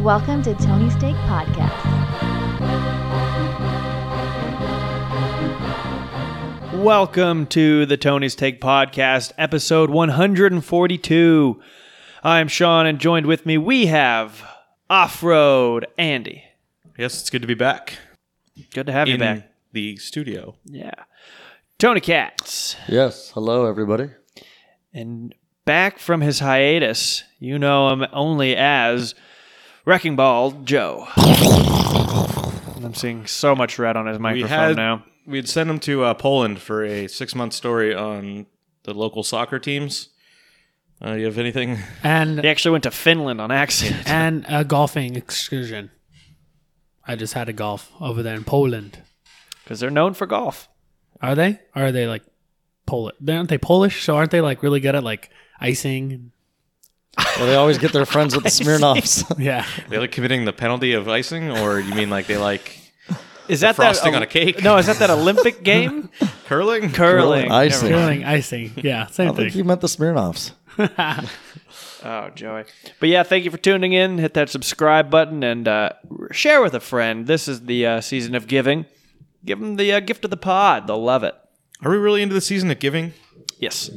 Welcome to Tony's Take Podcast. Welcome to the Tony's Take Podcast, episode 142. I'm Sean, and joined with me we have Off Road Andy. Yes, it's good to be back Good to have you back. the studio. Yeah. Tony Katz. Yes. Hello, everybody. And back from his hiatus, you know him only as Wrecking Ball Joe. I'm seeing so much red on his We microphone had now. we had sent him to uh, Poland for a six month story on the local soccer teams. Uh, you have anything? and He actually went to Finland on accident. and a golfing excursion. I just had a golf over there in Poland. Because they're known for golf. Are they? Or are they like Polish? Aren't they Polish? So aren't they like really good at like icing? Well, they always get their friends with the Smirnoffs. Yeah. They like committing the penalty of icing, or you mean like they like Is that frosting that, on a cake? No, is that that Olympic game? curling? Curling. Icing. Curling, icing. Yeah, I same think you meant the Smirnoffs. Oh, Joey. But yeah, thank you for tuning in. Hit that subscribe button and uh, share with a friend. This is the uh, season of giving. Give them the uh, gift of the pod. They'll love it. Are we really into the season of giving? Yes.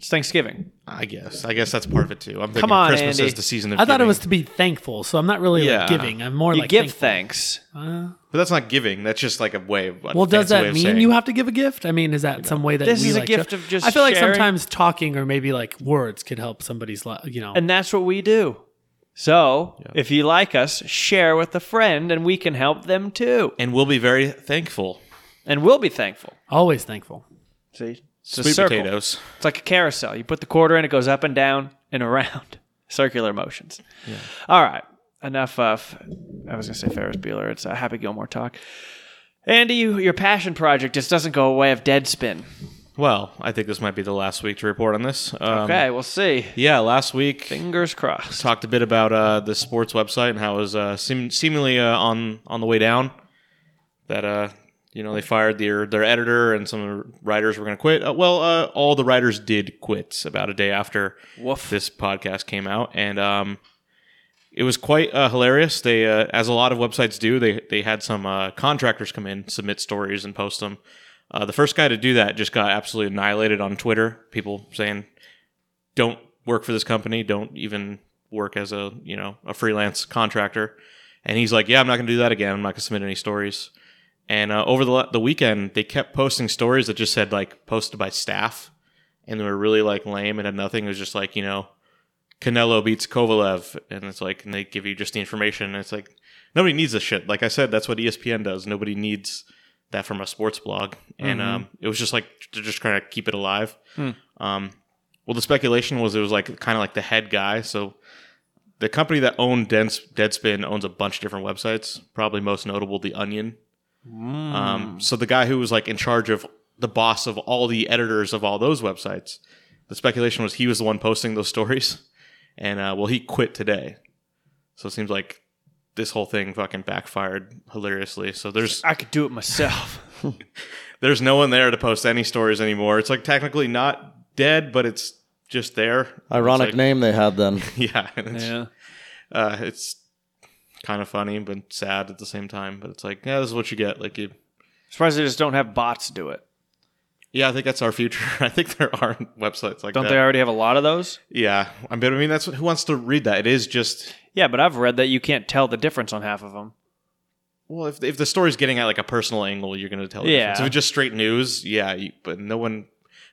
It's Thanksgiving. I guess. I guess that's part of it too. I'm thinking Come on, Christmas Andy. is the season of. I thought it giving. was to be thankful, so I'm not really Yeah. like giving. I'm more You like give thankful. thanks. but that's not giving. That's just like a way. Of, Well, does that mean saying- you have to give a gift? I mean, is that some way that This we is a like gift show- of just I feel like sharing. sometimes talking or maybe like words could help somebody's life. You know, And that's what we do. So if you like us, share with a friend and we can help them too. And we'll be very thankful. And we'll be thankful. always thankful. See? It's Sweet potatoes. It's like a carousel. You put the quarter in, it goes up and down and around. Circular motions. Yeah. All right. Enough of, I was going to say Ferris Bueller. It's a Happy Gilmore talk. Andy, you, your passion project just doesn't go away of Deadspin. Well, I think this might be the last week to report on this. Um, Okay, we'll see. Yeah, last week Fingers crossed. talked a bit about uh, the sports website and how it was uh, seem- seemingly uh, on on the way down. That uh, you know they fired their their editor and some of the writers were going to quit. Uh, well, uh, all the writers did quit about a day after Woof. this podcast came out, and um, it was quite uh, hilarious. They, uh, as a lot of websites do, they they had some uh, contractors come in, submit stories, and post them. Uh, the first guy to do that just got absolutely annihilated on Twitter. People saying, "Don't work for this company. Don't even work as a you know a freelance contractor." And he's like, "Yeah, I'm not going to do that again. I'm not going to submit any stories." And uh, over the the weekend, they kept posting stories that just said like posted by staff, and they were really like lame and had nothing. It was just like you know, Canelo beats Kovalev, and it's like, and they give you just the information. And it's like nobody needs this shit. Like I said, that's what ESPN does. Nobody needs that from a sports blog, and um, it was just like to just kind of keep it alive. Um, well, the speculation was it was like kind of like the head guy. So the company that owned Deadspin owns a bunch of different websites. Probably most notable, The Onion. Um, so the guy who was like in charge of the boss of all the editors of all those websites, the speculation was he was the one posting those stories, and uh, well, he quit today. So it seems like this whole thing fucking backfired hilariously. So there's I could do it myself. there's no one there to post any stories anymore. It's like technically not dead, but it's just there. Ironic like- name they had then. Yeah, it's, yeah. uh, it's kind of funny but sad at the same time. But it's like, yeah, this is what you get. Like you, Surprised they just don't have bots do it. yeah, I think that's our future. I think there are websites like Don't that. they already have a lot of those? Yeah, I mean, I mean, that's who wants to read that. It is just Yeah, but I've read that you can't tell the difference on half of them. well, if if the story's getting at like a personal angle, you're going to tell. The Yeah. difference. If it's just straight news, yeah, you, but no one,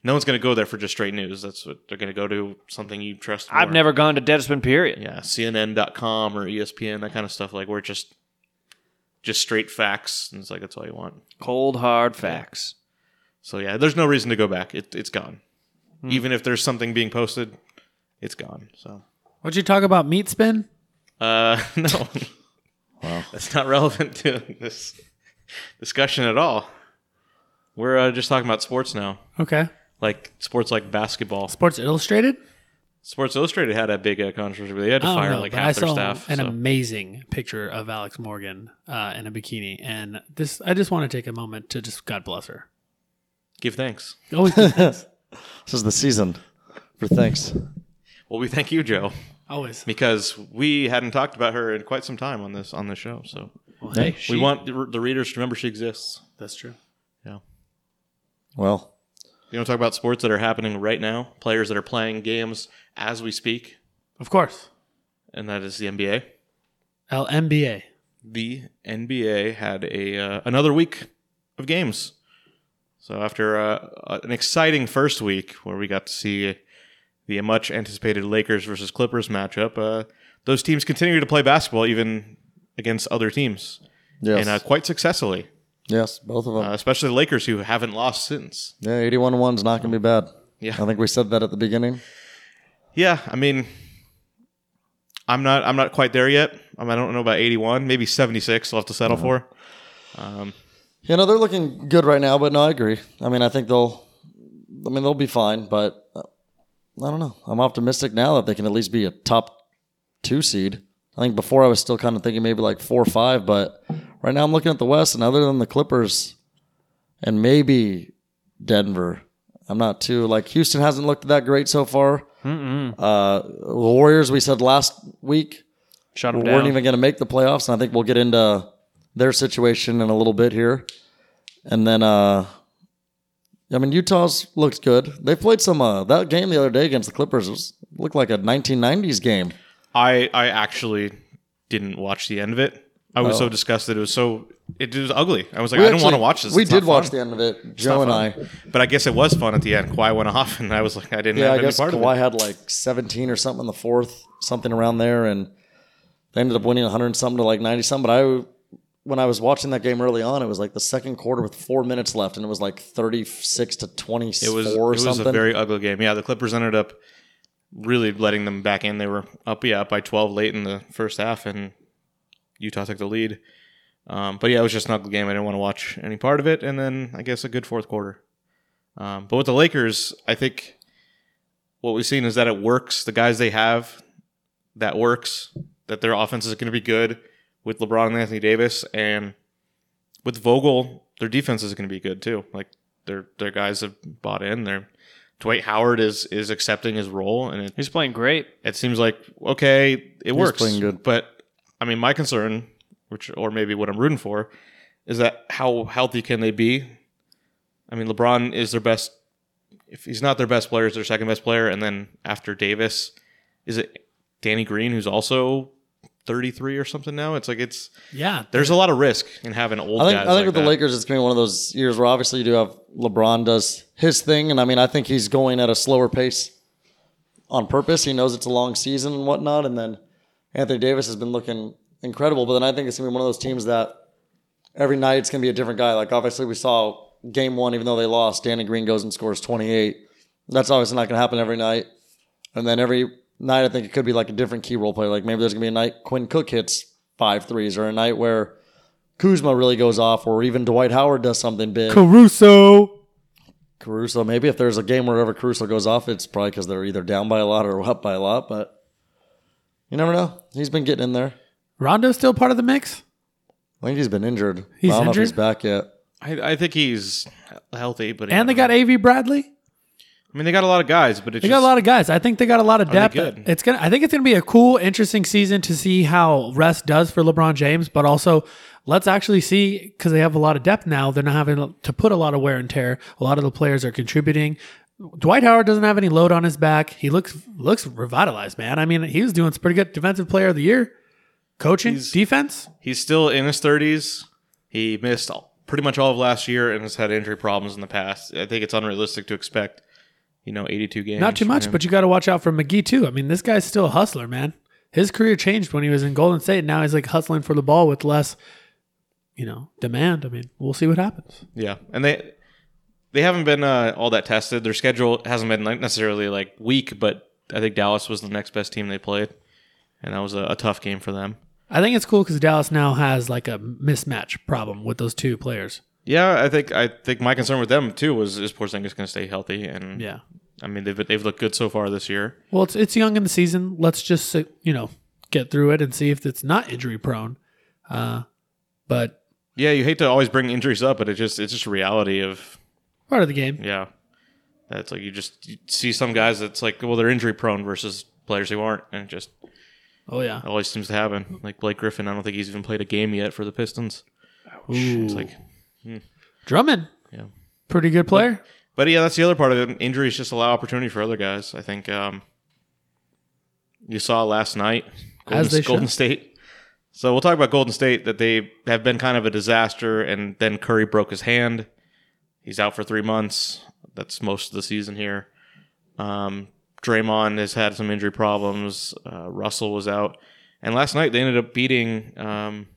no one's going to go there for just straight news. That's what they're going to go to something you trust. I've never gone to Deadspin, period. yeah, CNN.com or ESPN, that kind of stuff. Like we're just just straight facts, and it's like that's all you want. Cold, hard facts. So yeah, there's no reason to go back. It, it's gone. Hmm. Even if there's something being posted, it's gone. So What'd you talk about? Meat spin? uh, no, that's not relevant to this discussion at all. We're uh, just talking about sports now, Okay. Like sports like basketball. Sports Illustrated? Sports Illustrated had a big uh, controversy. where They had to fire know, like half I their saw staff. an so. amazing picture of Alex Morgan uh, in a bikini, and this I just want to take a moment to just God bless her. Give thanks. Always give thanks. This is the season for thanks. Well, we thank you, Joe. Always. because we hadn't talked about her in quite some time on this on this show. So Well, hey, we she- want the, the readers to remember she exists. That's true. Yeah. Well, You want to talk about sports that are happening right now? Players that are playing games as we speak, Of course. and that is the NBA. LMBA. The NBA had a uh, another week of games. So after uh, an exciting first week where we got to see the much anticipated Lakers versus Clippers matchup, uh, those teams continue to play basketball even against other teams, yes, and uh, quite successfully. Yes, both of them. Uh, especially the Lakers, who haven't lost since. yeah, 81 1 is not going to be bad. Yeah. I think we said that at the beginning. Yeah, I mean, I'm not I'm not quite there yet. I, mean, I don't know about 81, maybe 76. I'll have to settle for. Um, You know, they're looking good right now, but no, I agree. I mean, I think they'll, I mean, they'll be fine, but uh, I don't know. I'm optimistic now that they can at least be a top two seed. I think before I was still kind of thinking maybe like four or five, but right now I'm looking at the West, and other than the Clippers and maybe Denver, I'm not too like Houston hasn't looked that great so far. Uh, the Warriors, we said last week, Shut them weren't down. even going to make the playoffs, and I think we'll get into their situation in a little bit here. And then, uh, I mean, Utah's looks good. They played some uh, that game the other day against the Clippers was, looked like a 1990s game. I I actually didn't watch the end of it. I was Oh. so disgusted. It was so it was ugly. I was like, We I don't want to watch this. We It's did watch the end of it. Joe and I. But I guess it was fun at the end. Kawhi went off, and I was like, I didn't Yeah, have I any guess Kawhi had like 17 or something in the fourth, something around there, and they ended up winning 100 and something to like 90 something. But I, when I was watching that game early on, it was like the second quarter with four minutes left, and it was like 36 to 24 It was it was something. a very ugly game. Yeah, the Clippers ended up really letting them back in. They were up yeah up by 12 late in the first half, and Utah took the lead. Um, but yeah, it was just an ugly game. I didn't want to watch any part of it. And then I guess a good fourth quarter. Um, but with the Lakers, I think what we've seen is that it works. The guys they have, that works. That their offense is going to be good with LeBron and Anthony Davis, and with Vogel, their defense is going to be good too. Like their their guys have bought in. Their Dwight Howard is is accepting his role, and it, He's playing great. it seems like okay, it works. playing good. But I mean, my concern, which or maybe what I'm rooting for, is that how healthy can they be? I mean, LeBron is their best. If he's not their best player, is their second best player, and then after Davis, is it Danny Green, who's also 33 or something now? It's like it's Yeah. there's a lot of risk in having old I think guys. I think like with the. Lakers, it's going to be one of those years where obviously you do have LeBron does his thing, and I mean I think he's going at a slower pace on purpose. He knows it's a long season and whatnot, and then Anthony Davis has been looking incredible. But then I think it's going to be one of those teams that every night it's going to be a different guy. Like obviously we saw game one, even though they lost, Danny Green goes and scores twenty eight. That's obviously not going to happen every night, and then every night I think it could be like a different key role player. Like maybe there's going to be a night Quinn Cook hits five threes, or a night where Kuzma really goes off, or even Dwight Howard does something big. Caruso. Caruso, maybe if there's a game wherever Caruso goes off, it's probably because they're either down by a lot or up by a lot. But you never know. He's been getting in there. Rondo's still part of the mix? I think he's been injured. He's I don't know if he's back yet. I, I think he's healthy, but And they got Avery Bradley? I mean, they got a lot of guys, but it's They just, got a lot of guys. I think they got a lot of depth. It's gonna. I think it's gonna be a cool, interesting season to see how rest does for LeBron James. But also, let's actually see because they have a lot of depth now. They're not having to put a lot of wear and tear. A lot of the players are contributing. Dwight Howard doesn't have any load on his back. He looks looks revitalized, man. I mean, he was doing some pretty good defensive player of the year, coaching He's- defense. He's still in his 30s. He missed all, pretty much all of last year and has had injury problems in the past. I think it's unrealistic to expect, you know, 82 games. Not too much, but you got to watch out for McGee too. I mean, this guy's still a hustler, man. His career changed when he was in Golden State. Now he's like hustling for the ball with less, you know, demand. I mean, we'll see what happens. yeah, and they they haven't been uh, all that tested. Their schedule hasn't been like necessarily like weak, but I think Dallas was the next best team they played, and that was a, a tough game for them. I think it's cool because Dallas now has like a mismatch problem with those two players. Yeah, I think I think my concern with them too was is Porzingis going to stay healthy, and Yeah. I mean they've they've looked good so far this year. Well, it's it's young in the season. Let's just you know get through it and see if it's not injury prone. Uh, but Yeah, you hate to always bring injuries up, but it just it's just a reality of part of the game. Yeah. That's like you just you see some guys that's like, well, they're injury prone versus players who aren't, and just Oh yeah. it always seems to happen. Like Blake Griffin, I don't think he's even played a game yet for the Pistons. It's like, Drummond, yeah. pretty good player. But yeah, that's the other part of it. Injuries just allow opportunity for other guys. I think um, you saw last night, Golden, Golden. State. So we'll talk about Golden State that they have been kind of a disaster, and then Curry broke his hand. He's out for three months. That's most of the season here. Um, Draymond has had some injury problems. Uh, Russell was out, and last night they ended up beating. Um,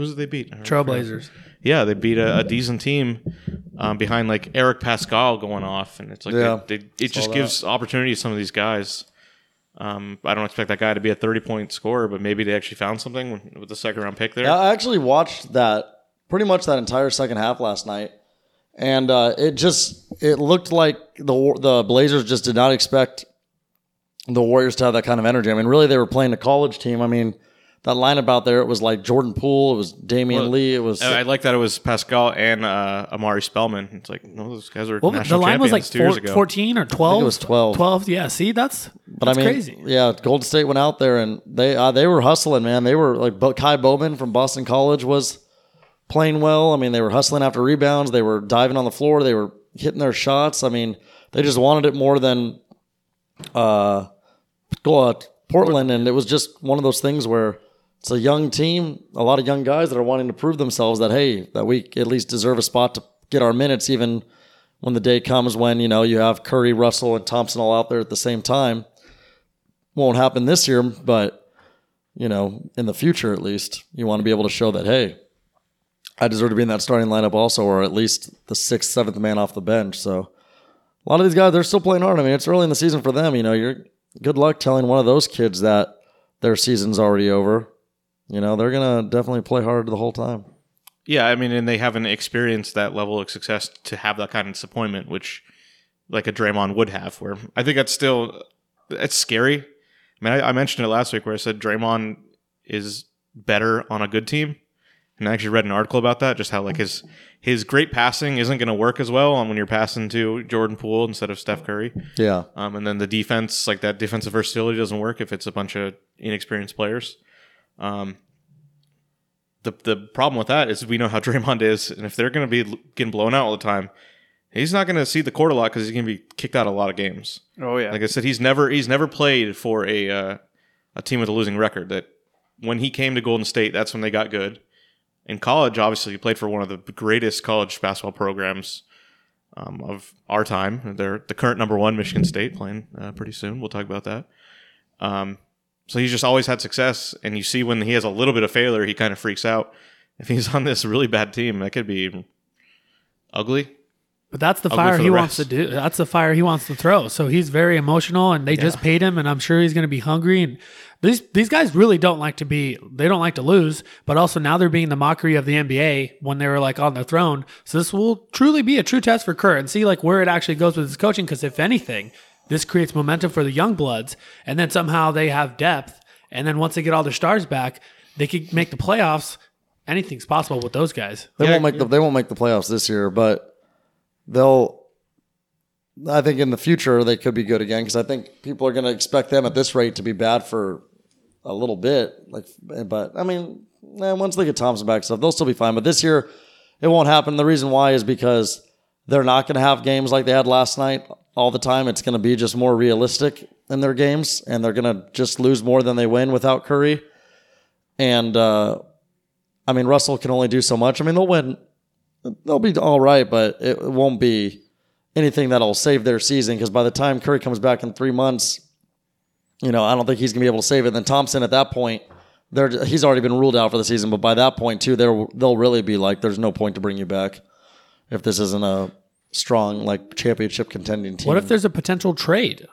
who did they beat? Trailblazers. Yeah, they beat a, a decent team um, behind like Eric Paschall going off, and it's like Yeah, they, they, it just gives opportunity to some of these guys. Um, I don't expect that guy to be a thirty point scorer, but maybe they actually found something with- the second round pick there. Yeah, I actually watched that pretty much that entire second half last night, and uh, it just it looked like the the Blazers just did not expect the Warriors to have that kind of energy. I mean, really, they were playing a college team. I mean, that lineup out there, it was like Jordan Poole, it was Damian Well, Lee, it was I I like that it was Paschall and uh, Omari Spellman. It's like no, those guys were Well, the national line was like champions two years four, ago. 14 or 12. it was 12. 12. Yeah. See, that's, But that's I mean, crazy. yeah, Golden State went out there and they uh, they were hustling, man. They were like Bo- Ky Bowman from Boston College was playing well. I mean, they were hustling after rebounds. They were diving on the floor. They were hitting their shots. I mean, they just wanted it more than uh, go out Portland, and it was just one of those things where it's a young team, a lot of young guys that are wanting to prove themselves that hey, that we at least deserve a spot to get our minutes, even when the day comes when you know you have Curry, Russell, and Thompson all out there at the same time. Won't happen this year, but you know, in the future at least, you want to be able to show that hey, I deserve to be in that starting lineup also, or at least the sixth, seventh man off the bench. So a lot of these guys, they're still playing hard. I mean, it's early in the season for them. You know, you're good luck telling one of those kids that their season's already over. You know, they're gonna definitely play hard the whole time. Yeah, I mean, and they haven't experienced that level of success to have that kind of disappointment, which like a Draymond would have. Where I think that's still it's scary. I mean, I, I mentioned it last week where I said Draymond is better on a good team, and I actually read an article about that, just how like his his great passing isn't going to work as well on when you're passing to Jordan Poole instead of Steph Curry. Yeah, Um, and then the defense, like that defensive versatility doesn't work if it's a bunch of inexperienced players. Um, the the problem with that is we know how Draymond is, and if they're going to be getting blown out all the time, he's not going to see the court a lot because he's going to be kicked out a lot of games. Oh yeah. Like I said, he's never he's never played for a uh, a team with a losing record. That when he came to Golden State, that's when they got good. In college, obviously, he played for one of the greatest college basketball programs um, of our time. They're the current number one, Michigan State, playing uh, pretty soon. We'll talk about that. Um, so he's just always had success, and you see when he has a little bit of failure, he kind of freaks out. If he's on this really bad team, that could be ugly. But that's the Ugly fire for he the wants to do. That's the fire he wants to throw. So he's very emotional, and they just paid him, and I'm sure he's going to be hungry. And these these guys really don't like to be. They don't like to lose, but also now they're being the mockery of the NBA when they were like on the throne. So this will truly be a true test for Kerr and see like where it actually goes with his coaching. Because if anything, this creates momentum for the young bloods, and then somehow they have depth, and then once they get all their stars back, they could make the playoffs. Anything's possible with those guys. they Yeah, won't make the they won't make the playoffs this year, but they'll. I think in the future they could be good again because I think people are going to expect them at this rate to be bad for a little bit. Like, but I mean, eh, once they get Thompson back, stuff they'll still be fine. But this year, it won't happen. The reason why is because they're not going to have games like they had last night all the time. It's going to be just more realistic in their games, and they're going to just lose more than they win without Curry. And uh, I mean, Russell can only do so much. I mean, they'll win. They'll be all right, but it won't be anything that'll save their season because by the time Curry comes back in three months, you know, I don't think he's gonna be able to save it. And then Thompson at that point, they're he's already been ruled out for the season. But by that point too, they're they'll really be like, there's no point to bring you back if this isn't a strong like championship contending team. What if there's a potential trade?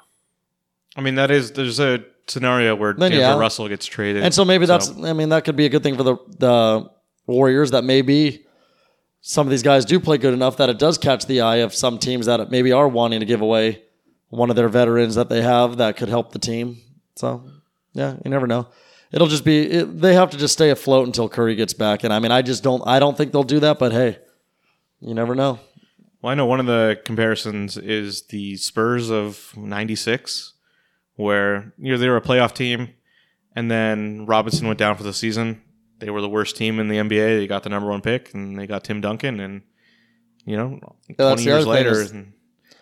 I mean, that is there's a scenario where Then, D'Angelo yeah. Russell gets traded, And so maybe that's I mean that could be a good thing for the the Warriors that maybe some of these guys do play good enough that it does catch the eye of some teams that maybe are wanting to give away one of their veterans that they have that could help the team. So yeah, you never know. It'll just be it, they have to just stay afloat until Curry gets back. And I mean, I just don't I don't think they'll do that. But hey, you never know. Well, I know one of the comparisons is the Spurs of '96, where you know they were a playoff team, and then Robinson went down for the season. They were the worst team in the NBA. They got the number one pick, and they got Tim Duncan, and you know, that's twenty years later, is- and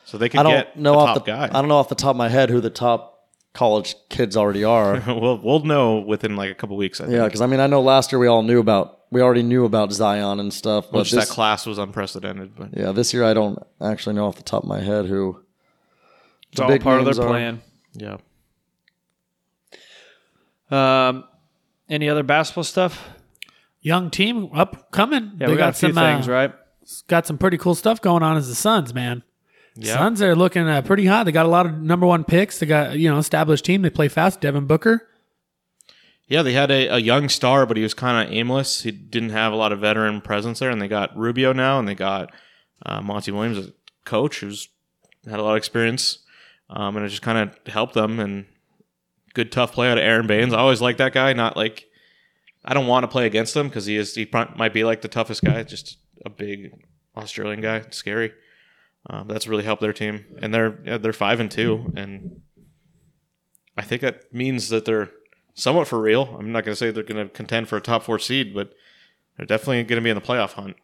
so they could I don't get know off top the guy. I don't know off the top of my head who the top college kids already are. we'll we'll know within like a couple weeks. I think. yeah, because I mean I know last year we all knew about we already knew about Zion and stuff, but Which this, that class was unprecedented, but yeah, this year I don't actually know off the top of my head who. It's all big part of names their are. plan. yeah. Um, any other basketball stuff? Young team upcoming. Yeah, we got, a few some uh, things, right? got some pretty cool stuff going on as the Suns, man. Yeah. Suns are looking uh, pretty hot. They got a lot of number one picks. They got you know established team. They play fast. Devin Booker. Yeah, they had a, a young star, but he was kind of aimless. He didn't have a lot of veteran presence there, and they got Rubio now, and they got uh, Monty Williams as coach, who's had a lot of experience, um, and it just kind of helped them. And good tough play out of Aron Baynes. I always like that guy. Not like I don't want to play against him because he is he might be like the toughest guy, just a big Australian guy, scary. Um, that's really helped their team, and they're yeah, they're five and two, and I think that means that they're somewhat for real. I'm not going to say they're going to contend for a top four seed, but they're definitely going to be in the playoff hunt.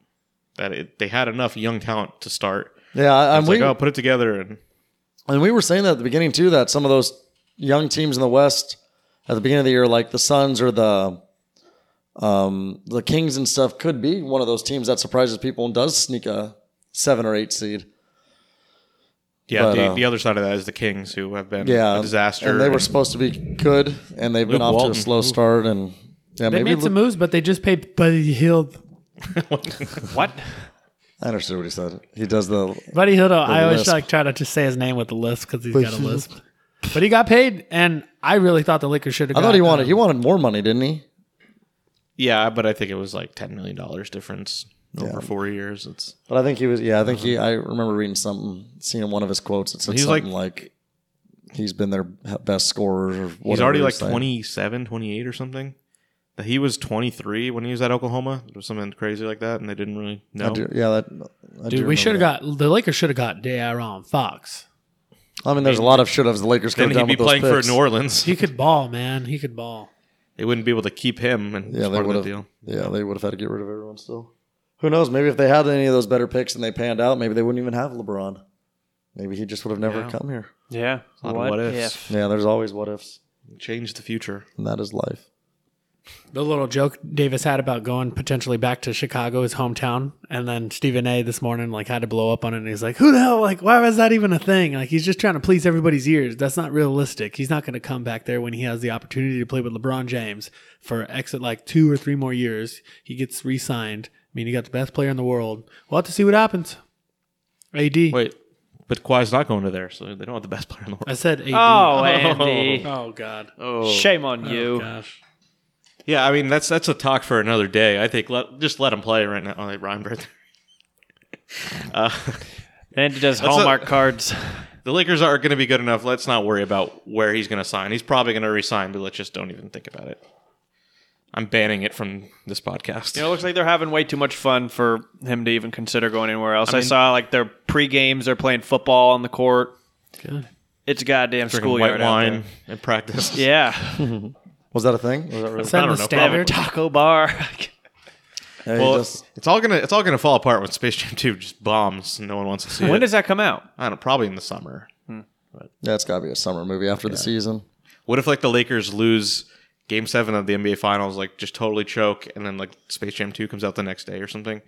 That it, they had enough young talent to start. Yeah, I- was we like, oh, put it together, and and we were saying that at the beginning too that some of those young teams in the West at the beginning of the year, like the Suns or the um, the Kings and stuff, could be one of those teams that surprises people and does sneak a seven or eight seed. Yeah, But, the, uh, the other side of that is the Kings, who have been Yeah, a disaster. And they were supposed to be good, and they've been Luke off to a slow start. And yeah, They maybe made some Luke- moves, but they just paid Buddy Hield. What? I understood what he said. He does the Buddy Hield. I always lisp. like try to just say his name with the lisp because he's got a lisp. But he got paid, and I really thought the Lakers should have. I thought he wanted he wanted more money, didn't he? yeah, but I think it was like ten million dollars difference over four years. It's But I think he was. Yeah, I think he. I remember reading something, seeing one of his quotes. It said He's something like, he's been their best scorer. Or whatever he's already he like was 27, 28 or something. That he was 23 when he was at Oklahoma, or something crazy like that, and they didn't really know. I do, yeah, that. I do Dude, we should have got the Lakers should have got De'Aaron Fox. I mean, there's a lot of should haves the Lakers could Then have he'd done be with those playing for. New Orleans. He could ball, man. He could ball. they wouldn't be able to keep him, and Yeah, yeah, they would have. the. Yeah, they would have had to get rid of everyone still. Who knows? Maybe if they had any of those better picks and they panned out, maybe they wouldn't even have LeBron. Maybe he just would have never Yeah. come here. Yeah. lot of what ifs. Yeah, there's always what ifs, Change the future. and that is life. The little joke Davis had about going potentially back to Chicago, his hometown, and then Stephen A. this morning like had to blow up on it. And he's like, "Who the hell? Like, why was that even a thing? Like, he's just trying to please everybody's ears. That's not realistic. He's not going to come back there when he has the opportunity to play with LeBron James for exit like two or three more years. He gets re-signed. I mean, you got the best player in the world. We'll have to see what happens. AD. Wait, but Kawhi's not going to there, so they don't have the best player in the world. I said AD. Oh, Andy. Oh, God. Oh, Shame on Oh, you. gosh. yeah. I mean, that's that's a talk for another day. I think let just let him play right now. Oh, they rhymed right there. Uh, Andy does That's a- Hallmark cards. the Lakers are going to be good enough. Let's not worry about where he's going to sign. He's probably going to resign, but let's just don't even think about it. I'm banning it from this podcast. You know, it looks like they're having way too much fun for him to even consider going anywhere else. I, mean- saw like their pre games, they're playing football on the court. Good. It's a goddamn Drinking schoolyard white out wine there. in practice. Yeah, Was that a thing? Was that really? Setting don't the know. standard. taco bar. Yeah, Well, just- it's all gonna it's all gonna fall apart when Space Jam 2 just bombs and no one wants to see when it. When does that come out? I don't know, probably in the summer. Hmm. yeah, it's got to be a summer movie after the season. What if like the Lakers lose Game Seven of the NBA Finals, like just totally choke, and then like Space Jam 2 comes out the next day or something?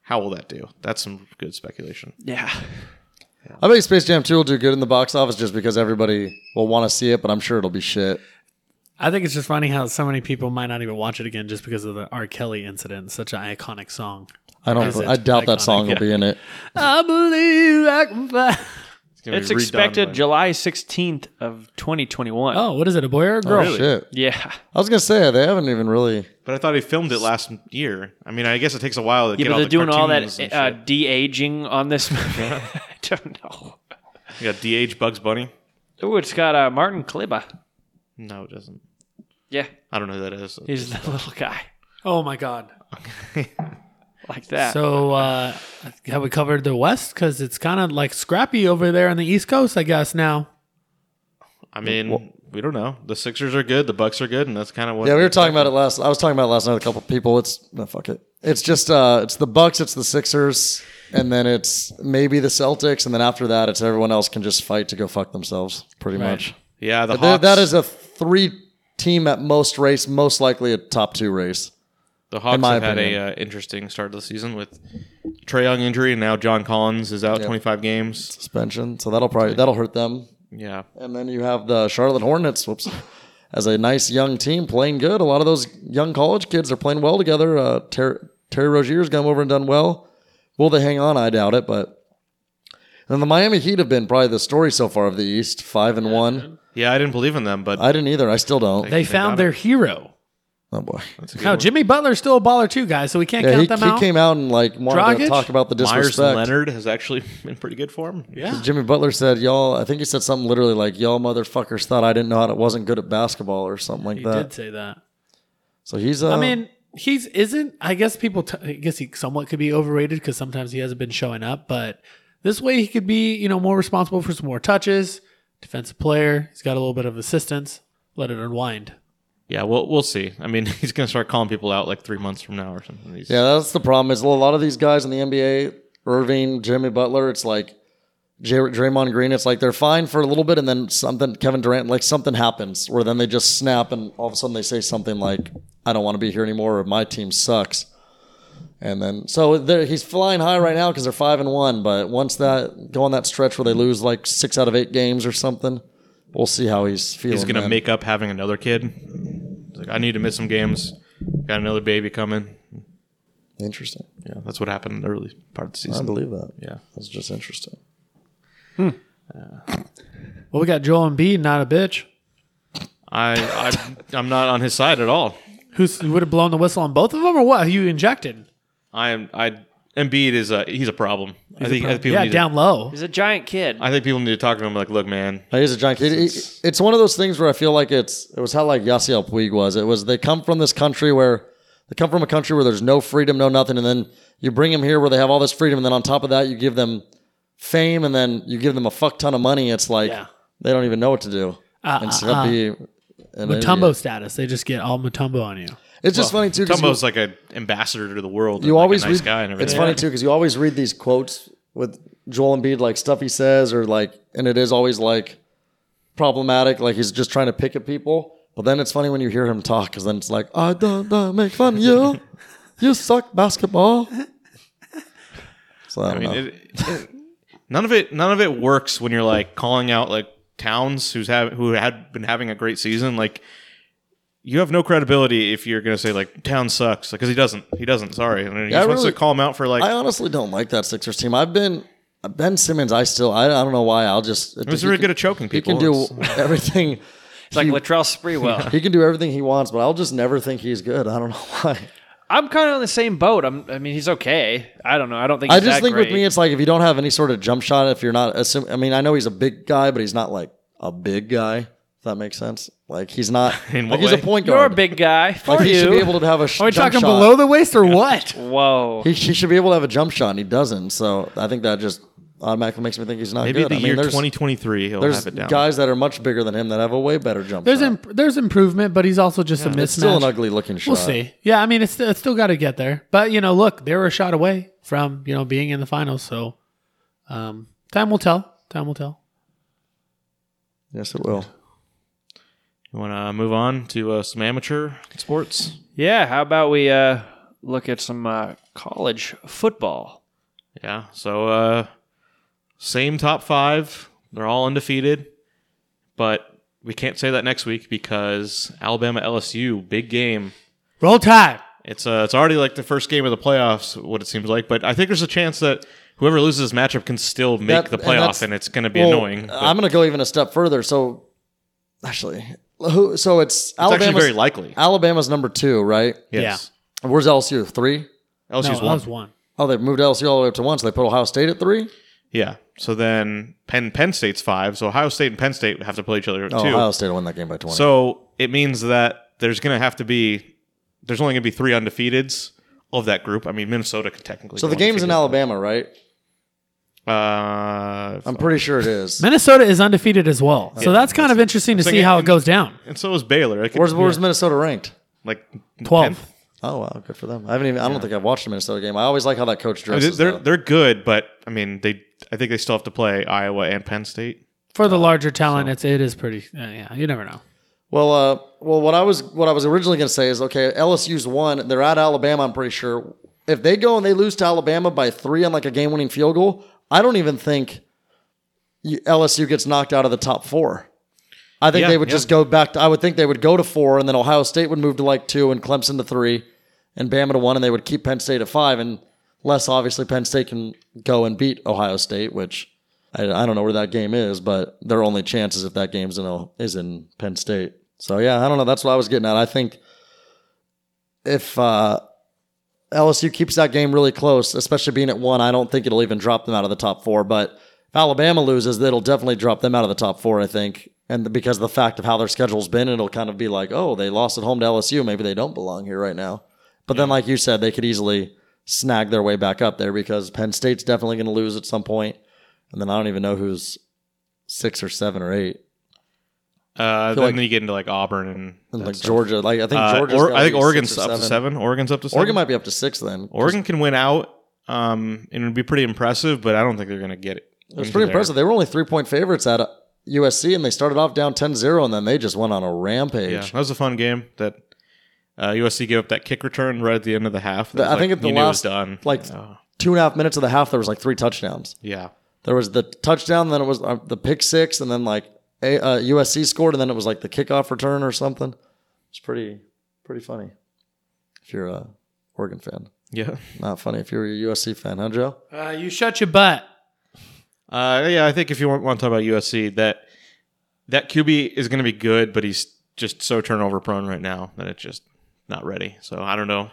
How will that do? That's some good speculation. Yeah, I bet Space Jam 2 will do good in the box office just because everybody will want to see it, but I'm sure it'll be shit. I think it's just funny how so many people might not even watch it again just because of the R. Kelly incident. Such an iconic song. I don't. I doubt that iconic? song will be in it. I believe I can fly. Gonna it's be expected by- July sixteenth of twenty twenty one. Oh, what is it? A boy or a girl? Oh shit! yeah, I was gonna say they haven't even really. But I thought he filmed it last year. I mean, I guess it takes a while to yeah, get but all they're the doing all that uh, de aging on this movie. I don't know. You got DH Bugs Bunny. Oh, it's got uh, Martin Kliba. No, it doesn't. Yeah, I don't know who that is. he's the little guy Oh my god. like that. So uh, have we covered the West? Because it's kind of like scrappy over there on the East Coast, I guess. Now I mean, we don't know. The Sixers are good. The Bucks are good, and that's kind of what. Yeah, we were talking about it last. I was talking about it last night with a couple of people. It's no fuck it. It's just uh, it's the Bucks, it's the Sixers, and then it's maybe the Celtics, and then after that, it's everyone else can just fight to go fuck themselves, pretty much. Yeah, the Hawks. that is a three team at most race, most likely a top two race. The Hawks my have had opinion. a uh, interesting start to the season with Trae Young injury, and now John Collins is out 25 games. suspension, so that'll probably that'll hurt them. Yeah, And then you have the Charlotte Hornets, whoops, as a nice young team playing good. A lot of those young college kids are playing well together. Uh, Ter- Terry Rozier's come over and done well. Will they hang on? I doubt it, but. And the Miami Heat have been probably the story so far of the East, five and one. yeah. I didn't believe in them, but I didn't either. I still don't. They got found it. their hero. Oh boy. No, Jimmy Butler's still a baller too, guys. So we can't Yeah, count he, them he out. came out and like wanted to talk about the Myers disrespect. Leonard has actually been pretty good for him. yeah, Jimmy Butler said, "Y'all." I think he said something literally like, "Y'all motherfuckers thought I didn't know how to wasn't good at basketball or something like that. he that." did say that. So he's. Uh, I mean, he's isn't. I guess people. T- I guess he somewhat could be overrated because sometimes he hasn't been showing up. But this way, he could be you know more responsible for some more touches. Defensive player. He's got a little bit of assistance. Let it unwind. Yeah, we'll we'll see. I mean, he's gonna start calling people out like three months from now or something. He's, Yeah, that's the problem. Is a lot of these guys in the NBA, Irving, Jimmy Butler, it's like J- Draymond Green. It's like they're fine for a little bit, and then something. Kevin Durant, like something happens where then they just snap, and all of a sudden they say something like, "I don't want to be here anymore," or "My team sucks." And then so he's flying high right now because they're five and one. But once that go on that stretch where they lose like six out of eight games or something, we'll see how he's feeling. he's gonna then. make up having another kid. He's like, I need to miss some games. Got another baby coming. interesting. Yeah, that's what happened in the early part of the season. I believe that. Yeah. that's just interesting. Hmm. Well, we got Joel Embiid, not a bitch. I, I I'm not on his side at all. Who's who would have blown the whistle on both of them, or what? Who you injected? I am I Embiid is a he's a problem. I think, I think people Yeah, need down To, low. He's a giant kid. I think people need to talk to him like, look, man, he's a giant kid. It- it's one of those things where I feel like it's it was how like Yasiel Puig was. It was they come from this country where they come from a country where there's no freedom, no nothing, and then you bring them here where they have all this freedom, and then on top of that you give them fame, and then you give them a fuck ton of money. It's like Yeah. they don't even know what to do. Uh, Instead uh, of uh. be an Mutombo idiot. status. They just get all Mutombo on you. It's just funny too. 'cause you- Tumbo's like an ambassador to the world. you like, always a nice read, guy and everything. It's funny too because you always read these quotes with Joel Embiid, like stuff he says, or like, and it is always like problematic, like he's just trying to pick at people. But then it's funny when you hear him talk because then it's like, I don't, don't make fun of you. You suck basketball. So I I mean, it, it- none of it none of it works when you're like calling out like Towns who's have who had been having a great season. Like you have no credibility if you're gonna say like town sucks because he doesn't. He doesn't. Sorry. And he Yeah, I just wants really- to call him out for like. I honestly don't like that Sixers team. I've been Ben Simmons. I still, I, I don't know why. I'll just. he was really good at choking He people. can do It's- uh, everything. It's like Latrell Sprewell. He can do everything he wants, but I'll just never think he's good. I don't know why. I'm kind of on the same boat. I'm, I mean, he's okay. I don't know. I don't think. I just that think great. with me, it's like if you don't have any sort of jump shot, if you're not, assume, I mean, I know he's a big guy, but he's not like a big guy. If that makes sense. Like he's not. In like what he's a point guard. You're a big guy. For Like he you. should be able to have a sh- Are we jump talking shot. below the waist or what? Whoa. He, he should be able to have a jump shot, and he doesn't. So I think that just automatically makes me think he's not maybe good. the I mean, year there's, 2023 he'll there's have it down. guys that are much bigger than him that have a way better jump There's imp- there's improvement, but he's also just a mismatch. it's still an ugly looking shot. We'll see. Yeah, I mean, it's it's still got to get there. But you know, look, they were a shot away from you know being in the finals. So, um, time will tell. Time will tell. Yes, it will. You want to move on to uh, some amateur sports? Yeah. How about we uh, look at some uh, college football? Yeah. So uh, same top five. They're all undefeated, but we can't say that next week because Alabama LSU big game. Roll Tide. It's uh, it's already like the first game of the playoffs, what it seems like. But I think there's a chance that whoever loses this matchup can still make That- the and playoff, that's- and, it's going to be Well, annoying. but I'm going to go even a step further. So, actually, who? So it's it's actually Alabama's, very likely. Alabama's number two, right? Yes. Where's LSU? Three? No, LSU's that one. was one. Oh, they've moved LSU all the way up to one, so they put Ohio State at three. Yeah. So then Penn Penn State's five. So Ohio State and Penn State have to play each other Oh, too. Ohio State will win that game by twenty. So it means that there's going to have to be there's only going to be three undefeateds of that group. I mean, Minnesota could technically. So go the game's in. Alabama, right? Uh, I'm pretty sure it is. Minnesota is undefeated as well, so that's kind of interesting to see thinking- how it goes down. and so is Baylor. Like, Where's where's Minnesota ranked? like 12. 10th? Oh wow, good for them. I haven't even. I don't think I've watched a Minnesota game. I always like how that coach I mean, dresses. they're though. they're good, but I mean they. I think they still have to play Iowa and Penn State. For the larger talent, it's it is pretty. Uh, yeah, you never know. Well, uh, well, what I was what I was originally going to say is okay. LSU's won. They're at Alabama. I'm pretty sure. If they go and they lose to Alabama by three on like a game-winning field goal, I don't even think LSU gets knocked out of the top four. I think Yeah, they would yeah. just go back. To, I would think they would go to four, and then Ohio State would move to like two, and Clemson to three, and Bama to one, and they would keep Penn State at five, and less obviously Penn State can go and beat Ohio State, which I, I don't know where that game is, but their only chance is if that game's in is in Penn State. So yeah, I don't know. That's what I was getting at. I think if uh, LSU keeps that game really close, especially being at one, I don't think it'll even drop them out of the top four. But if Alabama loses, it'll definitely drop them out of the top four. I think, and because of the fact of how their schedule's been, it'll kind of be like, oh, they lost at home to LSU. Maybe they don't belong here right now. But then, like you said, they could easily snag their way back up there because Penn State's definitely going to lose at some point. And then I don't even know who's six or seven or eight. Uh, then like- you get into like Auburn and, And like stuff. Georgia, like I think Uh, or, I think Oregon's up to seven. Oregon's up to seven. Oregon might be up to six then. Oregon can win out, um, and it would be pretty impressive. But I don't think they're going to get it. It was pretty impressive. They were only three point favorites at uh, USC, and they started off down 10-0, and then they just went on a rampage. Yeah, that was a fun game. That uh, USC gave up that kick return right at the end of the half. The- I think at the you it was last done. like Uh, two and a half minutes of the half, there was like three touchdowns. yeah, There was the touchdown, then it was uh, the pick six, and then like a, uh, USC scored, and then it was like the kickoff return or something. It's pretty pretty funny if you're a Oregon fan. yeah. Not funny if you're a USC fan, huh, Joe? Uh, you shut your butt. Uh, yeah, I think if you want, want to talk about USC, that that QB is going to be good, but he's just so turnover prone right now that it's just not ready. So I don't know,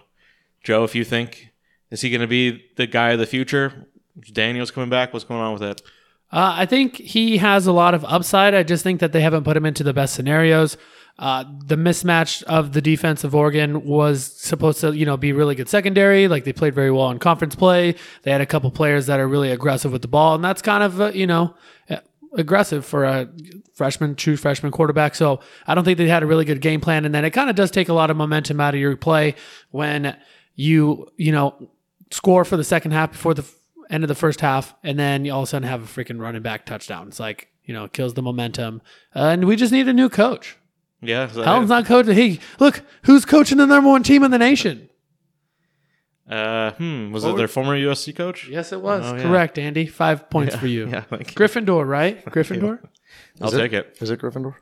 Joe. If you think is he going to be the guy of the future? Daniel's coming back. What's going on with that? Uh, I think he has a lot of upside. I just think that they haven't put him into the best scenarios. Uh, the mismatch of the defense of Oregon was supposed to, you know, be really good secondary. Like they played very well in conference play. They had a couple players that are really aggressive with the ball, and that's kind of, uh, you know, uh, aggressive for a freshman, true freshman quarterback. So I don't think they had a really good game plan. And then it kind of does take a lot of momentum out of your play when you, you know, score for the second half before the end of the first half, and then you all of a sudden have a freaking running back touchdown. It's like, you know, it kills the momentum. Uh, and we just need a new coach. Yeah, is that Helton's not coaching. Hey, look, who's coaching the number one team in the nation? Uh, hmm. Was it their former USC coach? Yes, it was. Oh, yeah. Correct, Andy. Five points for you. Yeah, thank you. Gryffindor, right? Gryffindor? I'll Is it- take it. Is it Gryffindor?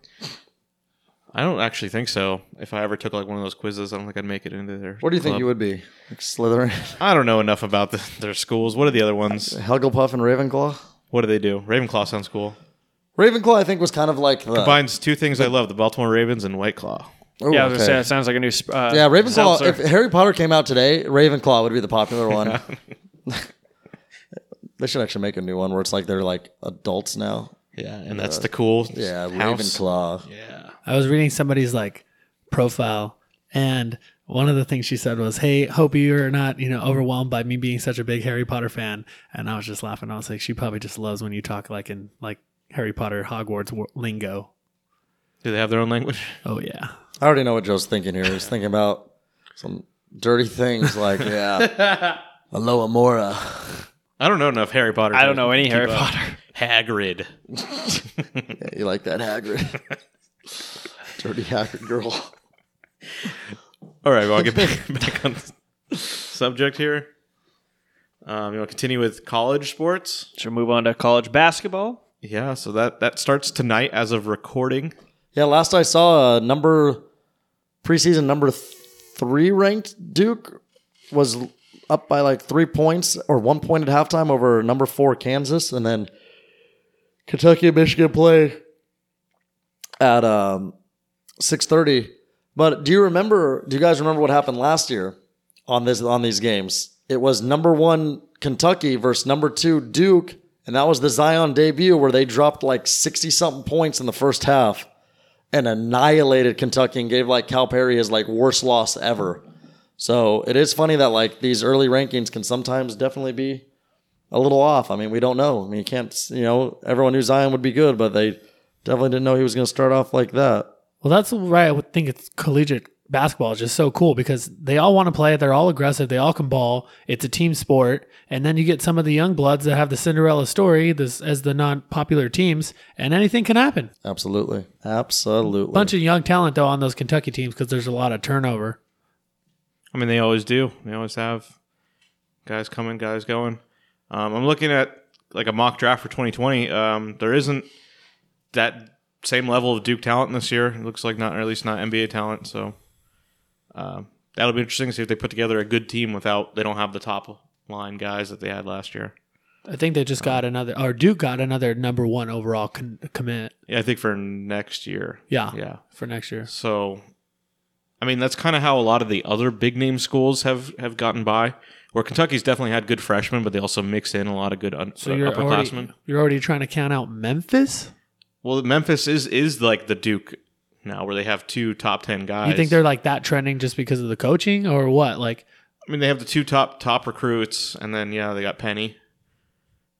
I don't actually think so. If I ever took like one of those quizzes, I don't think I'd make it into there. What do you think you would be? Like Slytherin, I don't know enough about the, their schools. What are the other ones? Hufflepuff, and Ravenclaw. What do they do? Ravenclaw sounds cool. Ravenclaw, I think, was kind of like the Combines two things I love: the Baltimore Ravens and White Claw. Ooh, yeah, I was gonna okay. say it sounds like a new. sp- Uh, Yeah, Ravenclaw. seltzer. If Harry Potter came out today, Ravenclaw would be the popular one. they should actually make a new one where it's like they're like adults now. Yeah, and that's the cool. Yeah, house. Ravenclaw. Yeah. I was reading somebody's like profile, and one of the things she said was, "Hey, hope you're not, you know, overwhelmed by me being such a big Harry Potter fan." And I was just laughing. I was like, "She probably just loves when you talk like in like Harry Potter Hogwarts wo- lingo." Do they have their own language? Oh yeah. I already know what Joe's thinking here. He's thinking about some dirty things like, yeah, Alohomora. I don't know enough Harry Potter. I don't know any Harry up. Potter. Hagrid. Yeah, you like that Hagrid? dirty Hagrid girl. All right, well, I'll get back, back on the subject here. Um, you want to continue with college sports? Should we move on to college basketball? Yeah, so that that starts tonight as of recording. Yeah, last I saw, uh, number preseason number th- three ranked Duke was up by like three points or one point at halftime over number four Kansas, and then Kentucky and Michigan play at um, six thirty. But do you remember? Do you guys remember what happened last year on this on these games? It was number one Kentucky versus number two Duke, and that was the Zion debut where they dropped like sixty something points in the first half and annihilated Kentucky and gave like Calipari his like worst loss ever. So it is funny that like these early rankings can sometimes definitely be a little off. I mean, we don't know. I mean, you can't. You know, everyone knew Zion would be good, but they definitely didn't know he was going to start off like that. Well, that's right. I would think it's collegiate basketball is just so cool because they all want to play. They're all aggressive. They all can ball. It's a team sport. And then you get some of the young bloods that have the Cinderella story this, as the non popular teams, and anything can happen. Absolutely, absolutely. Bunch of young talent though on those Kentucky teams because there's a lot of turnover. I mean, they always do. They always have guys coming, guys going. Um, I'm looking at like a mock draft for 2020. Um, there isn't that same level of Duke talent this year. It looks like not, or at least not NBA talent. So uh, that'll be interesting to see if they put together a good team without they don't have the top line guys that they had last year. I think they just got another, or Duke got another number one overall con- commit. Yeah, I think for next year. Yeah, Yeah. for next year. So, I mean, that's kind of how a lot of the other big name schools have have gotten by. Where Kentucky's definitely had good freshmen, but they also mix in a lot of good un- So you're already, upperclassmen. you're already trying to count out Memphis. Well, Memphis is is like the Duke now, where they have two top ten guys. You think they're like that trending just because of the coaching, or what? Like, I mean, they have the two top top recruits, and then yeah, they got Penny.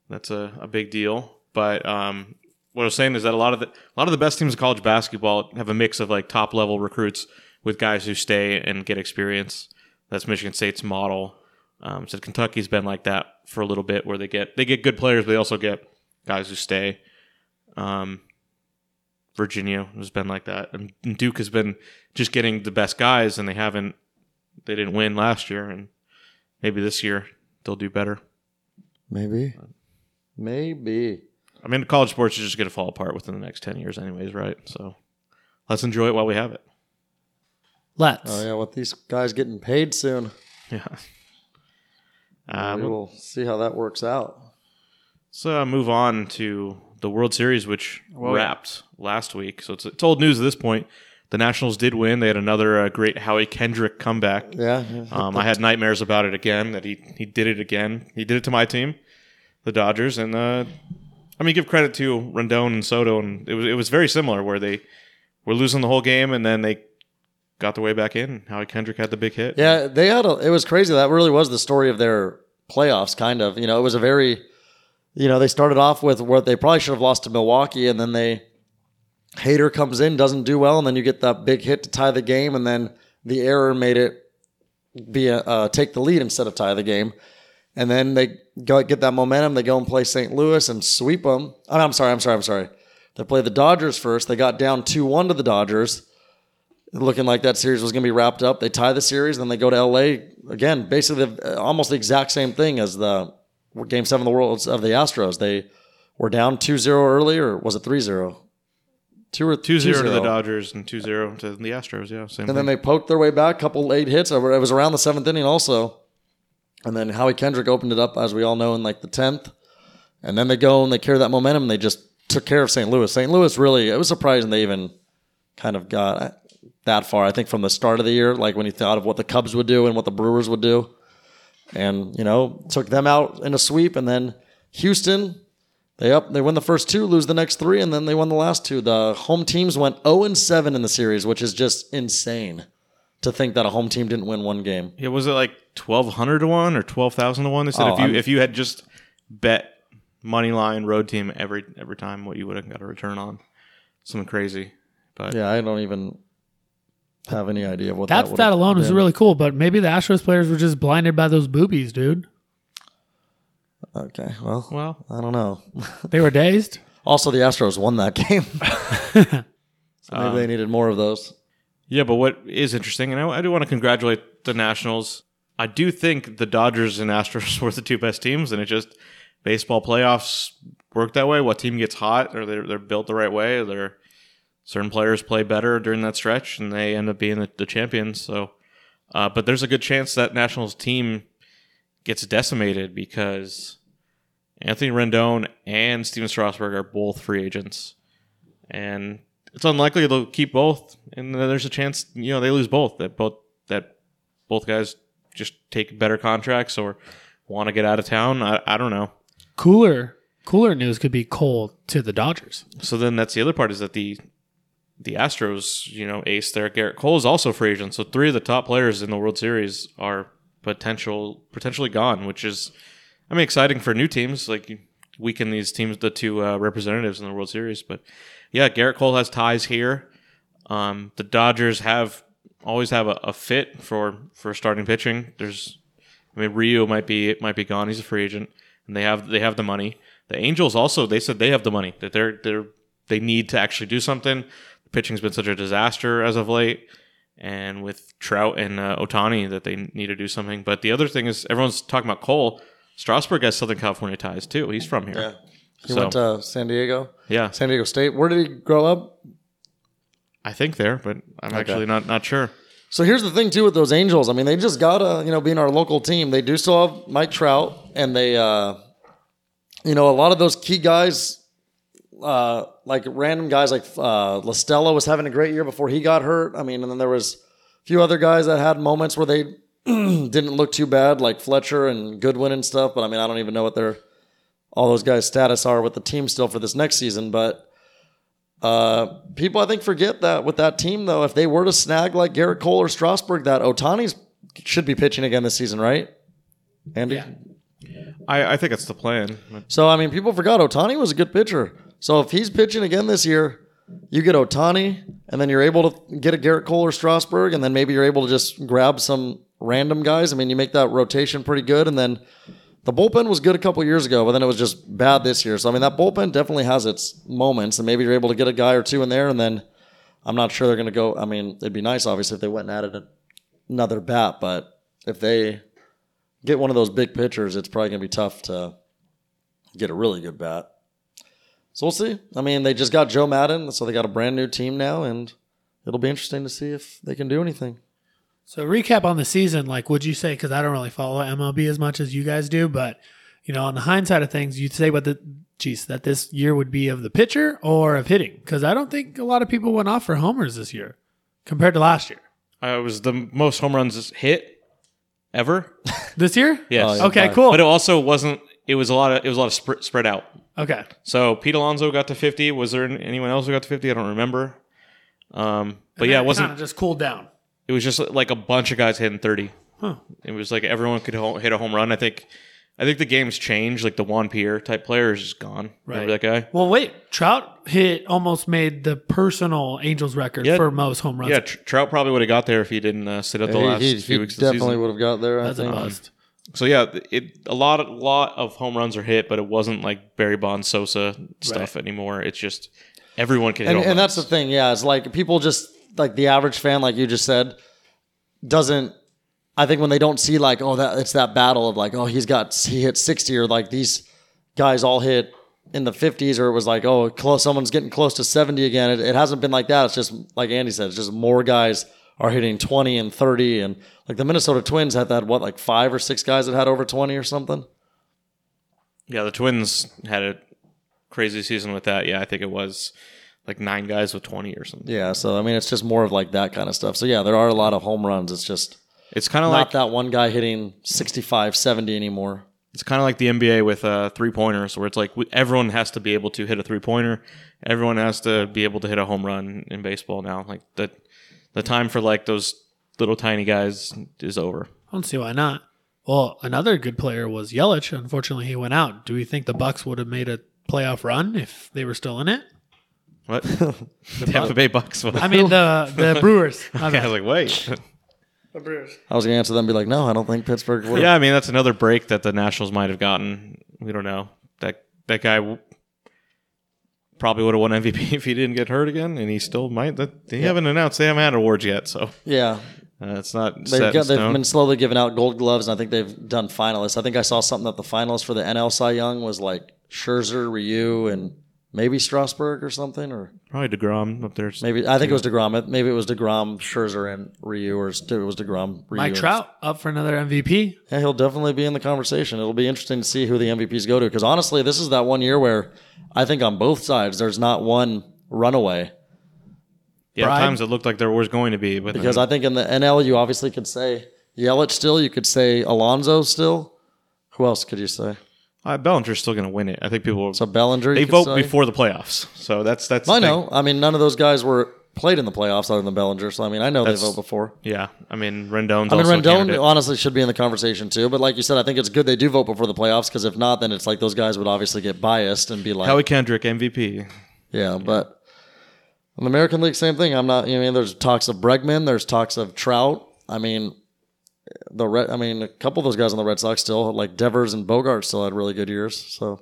That's a, a big deal. But um, what I was saying is that a lot of the a lot of the best teams in college basketball have a mix of like top level recruits with guys who stay and get experience. That's Michigan State's model. Um, so Kentucky's been like that for a little bit, where they get they get good players, but they also get guys who stay. Um, Virginia has been like that, and Duke has been just getting the best guys, and they haven't they didn't win last year, and maybe this year they'll do better. Maybe, maybe. I mean, college sports is just going to fall apart within the next ten years, anyways, right? So let's enjoy it while we have it. let's. Oh yeah, with these guys getting paid soon, Yeah. we Um, will see how that works out. let's uh, move on to the World Series, which Well, yeah. wrapped last week. So it's, it's old news at this point. The Nationals did win. They had another uh, great Howie Kendrick comeback. Yeah, yeah. Um, I had nightmares about it again. That he he did it again. He did it to my team, the Dodgers, and uh, I mean, give credit to Rendon and Soto, and it was it was very similar where they were losing the whole game, and then they got their way back in. Howie Kendrick had the big hit. Yeah, they had a. It was crazy. That really was the story of their playoffs. Kind of. You know, it was a very. You know, they started off with what they probably should have lost to Milwaukee, and then they. Hader comes in, doesn't do well, and then you get that big hit to tie the game, and then the error made it be a uh, take the lead instead of tie the game, and then they go get that momentum. They go and play St. Louis and sweep them. I mean, I'm sorry, I'm sorry, I'm sorry. They play the Dodgers first. They got down two one to the Dodgers looking like that series was going to be wrapped up. They tie the series, then they go to LA again. Basically, almost the exact same thing as the game seven of the Worlds of the Astros. They were down 2-0 early, or was it 3-0? Two or 2 0 to the Dodgers and 2 0 to the Astros. Yeah, same And thing. then they poked their way back, couple late hits. It was around the seventh inning also. And then Howie Kendrick opened it up, as we all know, in like the tenth. And then they go and they carry that momentum. And they just took care of St. Louis. St. Louis really, it was surprising they even kind of got that far. I think from the start of the year, like when you thought of what the Cubs would do and what the Brewers would do, and you know took them out in a sweep. And then Houston, they up, they win the first two, lose the next three, and then they won the last two. The home teams went zero and seven in the series, which is just insane to think that a home team didn't win one game. yeah, was it like 1200 to 1 or 12,000 to 1? They said Oh, if you I'm- if you had just bet money line road team every every time what you would have got a return on. Something crazy. But Yeah, I don't even have any idea what That's that that, would've alone was really cool, but maybe the Astros players were just blinded by those boobies, dude. Okay, well, well, I don't know. They were dazed. Also, the Astros won that game, so maybe they um, needed more of those. Yeah, but what is interesting, and I, I do want to congratulate the Nationals. I do think the Dodgers and Astros were the two best teams, and it just baseball playoffs work that way. What team gets hot, or they're they're built the right way, or they're certain players play better during that stretch, and they end up being the, the champions. So, uh, but there's a good chance that Nationals team gets decimated because Anthony Rendon and Stephen Strasburg are both free agents, and it's unlikely they'll keep both. And there's a chance you know they lose both. That both that both guys just take better contracts or want to get out of town. I, I don't know. Cooler, cooler news could be Cole to the Dodgers. So then that's the other part is that the the Astros, you know, ace there, Gerrit Cole is also free agent. So three of the top players in the World Series are potential potentially gone, which is I mean, exciting for new teams like weaken these teams, the two uh, representatives in the World Series. But yeah, Gerrit Cole has ties here. Um, the Dodgers have always have a, a fit for for starting pitching. There's, I mean, Ryu might be might be gone. He's a free agent, and they have they have the money. The Angels also they said they have the money that they're they're they need to actually do something. Pitching's been such a disaster as of late, and with Trout and uh, Ohtani that they need to do something. But the other thing is everyone's talking about Cole. Strasburg has Southern California ties too. He's from here. Yeah. He So- went to San Diego, Yeah, San Diego State. Where did he grow up? I think there, but I'm actually not not sure. So here's the thing too with those Angels. I mean, they just gotta, you know, being our local team, they do still have Mike Trout, and they, uh, you know, a lot of those key guys, uh, like random guys like uh, La Stella was having a great year before he got hurt. I mean, and then there was a few other guys that had moments where they didn't look too bad, like Fletcher and Goodwin and stuff. But I mean, I don't even know what their all those guys' status are with the team still for this next season, but. Uh, people I think forget that with that team though, if they were to snag like Gerrit Cole or Strasburg, that Ohtani's should be pitching again this season, right? Andy. I, I think it's the plan. So I mean, people forgot Ohtani was a good pitcher. So if he's pitching again this year, you get Ohtani, and then you're able to get a Gerrit Cole or Strasburg, and then maybe you're able to just grab some random guys. I mean, you make that rotation pretty good, and then the bullpen was good a couple years ago, but then it was just bad this year. So I mean, that bullpen definitely has its moments, and maybe you're able to get a guy or two in there, and then I'm not sure they're going to go. I mean, it'd be nice, obviously, if they went and added another bat, but if they get one of those big pitchers, it's probably going to be tough to get a really good bat. So we'll see. I mean, they just got Joe Maddon, so they got a brand new team now, and it'll be interesting to see if they can do anything. So recap on the season, like would you say? Because I don't really follow MLB as much as you guys do, but you know, on the hindsight of things, you'd say what the geez that this year would be of the pitcher or of hitting? Because I don't think a lot of people went off for homers this year compared to last year. uh, it was the most home runs hit ever. This year, Yes. Oh, yeah. Okay, Right. cool. But it also wasn't. It was a lot of. It was a lot of sp- spread out. Okay, So Pete Alonso got to 50. Was there anyone else who got to 50? I don't remember. Um, but yeah, it wasn't. kind just cooled down. It was just like a bunch of guys hitting 30. Huh. It was like everyone could ho- hit a home run. I think. I think the game's changed. Like the Juan Pierre type player is just gone. Remember that guy? Well, wait, Trout hit almost made the personal Angels record Yeah. for most home runs. Yeah, Tr- Trout probably would have got there if he didn't uh, sit at the He, last he- few he weeks of the definitely season. would have got there. that's I a think. bust. So yeah, it a lot a lot of home runs are hit, but it wasn't like Barry Bonds, Sosa stuff anymore. It's just everyone can hit. and, and that's the thing yeah it's like people just like the average fan like you just said doesn't i think when they don't see like oh that it's that battle of like oh he's got he hit 60 or like these guys all hit in the 50s or it was like oh close someone's getting close to 70 again it, it hasn't been like that it's just like andy said it's just more guys are hitting 20 and 30 and like the minnesota twins had that what like five or six guys that had over 20 or something yeah, the Twins had a crazy season with that. Yeah, I think it was like nine guys with twenty or something. yeah so i mean it's just more of like that kind of stuff so yeah there are a lot of home runs it's just It's kind of not like that one guy hitting 65, 70 anymore. it's kind of like the NBA with uh, three pointers, where it's like everyone has to be able to hit a three pointer. Everyone has to be able to hit a home run in baseball now. Like the the time for like those little tiny guys is over. I don't see why not. Well, another good player was Yelich. Unfortunately, he went out. Do we think the Bucks would have made a playoff run if they were still in it? What? The Tampa Bay Bucks. What? I mean, the the Brewers. My I bad. was like, wait. The Brewers. I was going to answer them and be like, no, I don't think Pittsburgh would. yeah, I mean that's another break that the Nationals might have gotten. We don't know. That that guy w- probably would have won MVP if he didn't get hurt again, and he still might. That they haven't announced. They haven't had awards yet, so Yeah. uh, it's not They've, got, they've been slowly giving out gold gloves, and I think they've done finalists. I think I saw something that the finalists for the NL Cy Young was like Scherzer, Ryu, and maybe Strasburg or something. Or Probably Degrom up there. maybe, I think it was DeGrom. Maybe it was DeGrom, Scherzer, and Ryu, or it was DeGrom, Ryu. Mike Trout up for another MVP. Yeah, he'll definitely be in the conversation. It'll be interesting to see who the MVPs go to because honestly, this is that one year where I think on both sides there's not one runaway. yeah, at times it looked like there was going to be, but Because then- I think in the NL you obviously could say Yelich still, you could say Alonso still. Who else could you say? Uh, Bellinger's still going to win it. I think people So Bellinger. they you could vote say. before the playoffs, so that's that's. the I thing. know. I mean, none of those guys were played in the playoffs other than Bellinger. So I mean, I know That's- they vote before. Yeah, I mean Rendon's. I mean, also a Rendon candidate. honestly should be in the conversation too. But like you said, I think it's good they do vote before the playoffs because if not, then it's like those guys would obviously get biased and be like, Howie Kendrick MVP. yeah. But in the American League, same thing. I'm not. You know, I mean, there's talks of Bregman. There's talks of Trout. I mean, the Red. I mean, a couple of those guys on the Red Sox still like Devers and Bogaerts still had really good years. So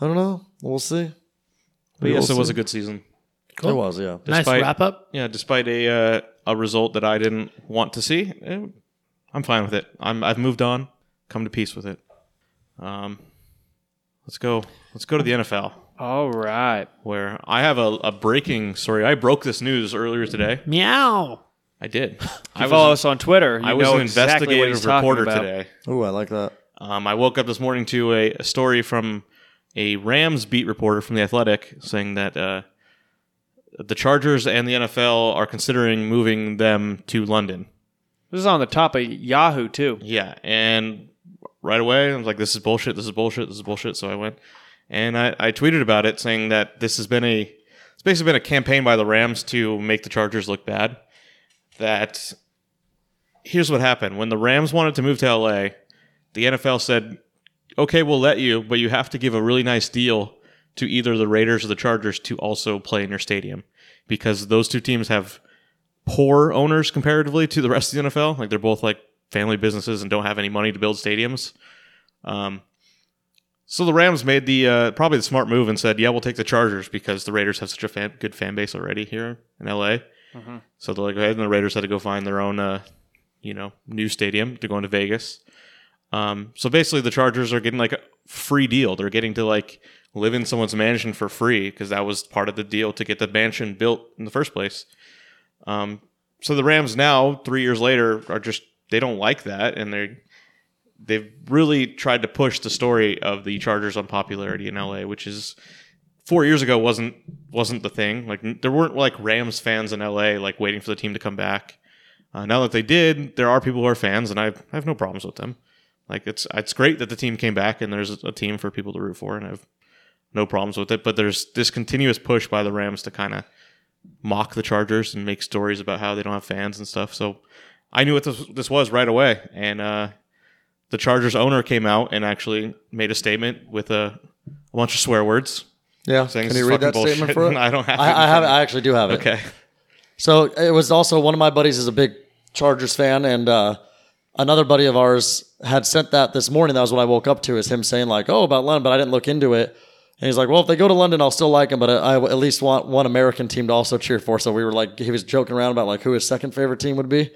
I don't know. We'll see. But yes, We'll it was a good season. It was, yeah. Nice wrap up. Yeah, despite a uh, a result that I didn't want to see, eh, I'm fine with it. I'm I've moved on, come to peace with it. Um, let's go. Let's go to the NFL, All right. where I have a, a breaking story. I broke this news earlier today. Meow. I did. I I follow was, us on Twitter. You I was know an exactly investigative talking reporter today. Ooh, I like that. Um, I woke up this morning to a, a story from a Rams beat reporter from the Athletic saying that uh, the Chargers and the NFL are considering moving them to London. This is on the top of Yahoo too. Yeah, and right away I was like, "This is bullshit. This is bullshit. This is bullshit." So I went and I, I tweeted about it, saying that this has been a it's basically been a campaign by the Rams to make the Chargers look bad. That here's what happened when the Rams wanted to move to LA, the NFL said, "Okay, we'll let you, but you have to give a really nice deal to either the Raiders or the Chargers to also play in your stadium because those two teams have poor owners comparatively to the rest of the NFL. Like they're both like family businesses and don't have any money to build stadiums. Um, so the Rams made the uh, probably the smart move and said, "Yeah, we'll take the Chargers because the Raiders have such a fan, good fan base already here in LA." So they're like, "Okay," and the Raiders had to go find their own, uh, you know, new stadium to go into Vegas. Um, so basically, the Chargers are getting like a free deal. They're getting to like live in someone's mansion for free because that was part of the deal to get the mansion built in the first place. Um, so the Rams now, three years later, are just they don't like that, and they they've really tried to push the story of the Chargers' unpopularity in LA, which is four years ago wasn't wasn't the thing. Like there weren't like Rams fans in LA like waiting for the team to come back. Uh, now that they did, there are people who are fans, and I, have no problems with them. Like it's it's great that the team came back, and there's a team for people to root for, and I have no problems with it. But there's this continuous push by the Rams to kind of mock the Chargers and make stories about how they don't have fans and stuff. So I knew what this, this was right away, and uh, the Chargers owner came out and actually made a statement with a, a bunch of swear words. Yeah. Saying Can you read that statement for it? I don't have it I, in I have. of I actually do have it. Okay, So it was also one of my buddies is a big Chargers fan, and uh, another buddy of ours had sent that this morning. That was what I woke up to, is him saying like, "Oh, about London," but I didn't look into it. And he's like, "Well, if they go to London, I'll still like them, but I at least want one American team to also cheer for." So we were like, he was joking around about like who his second favorite team would be.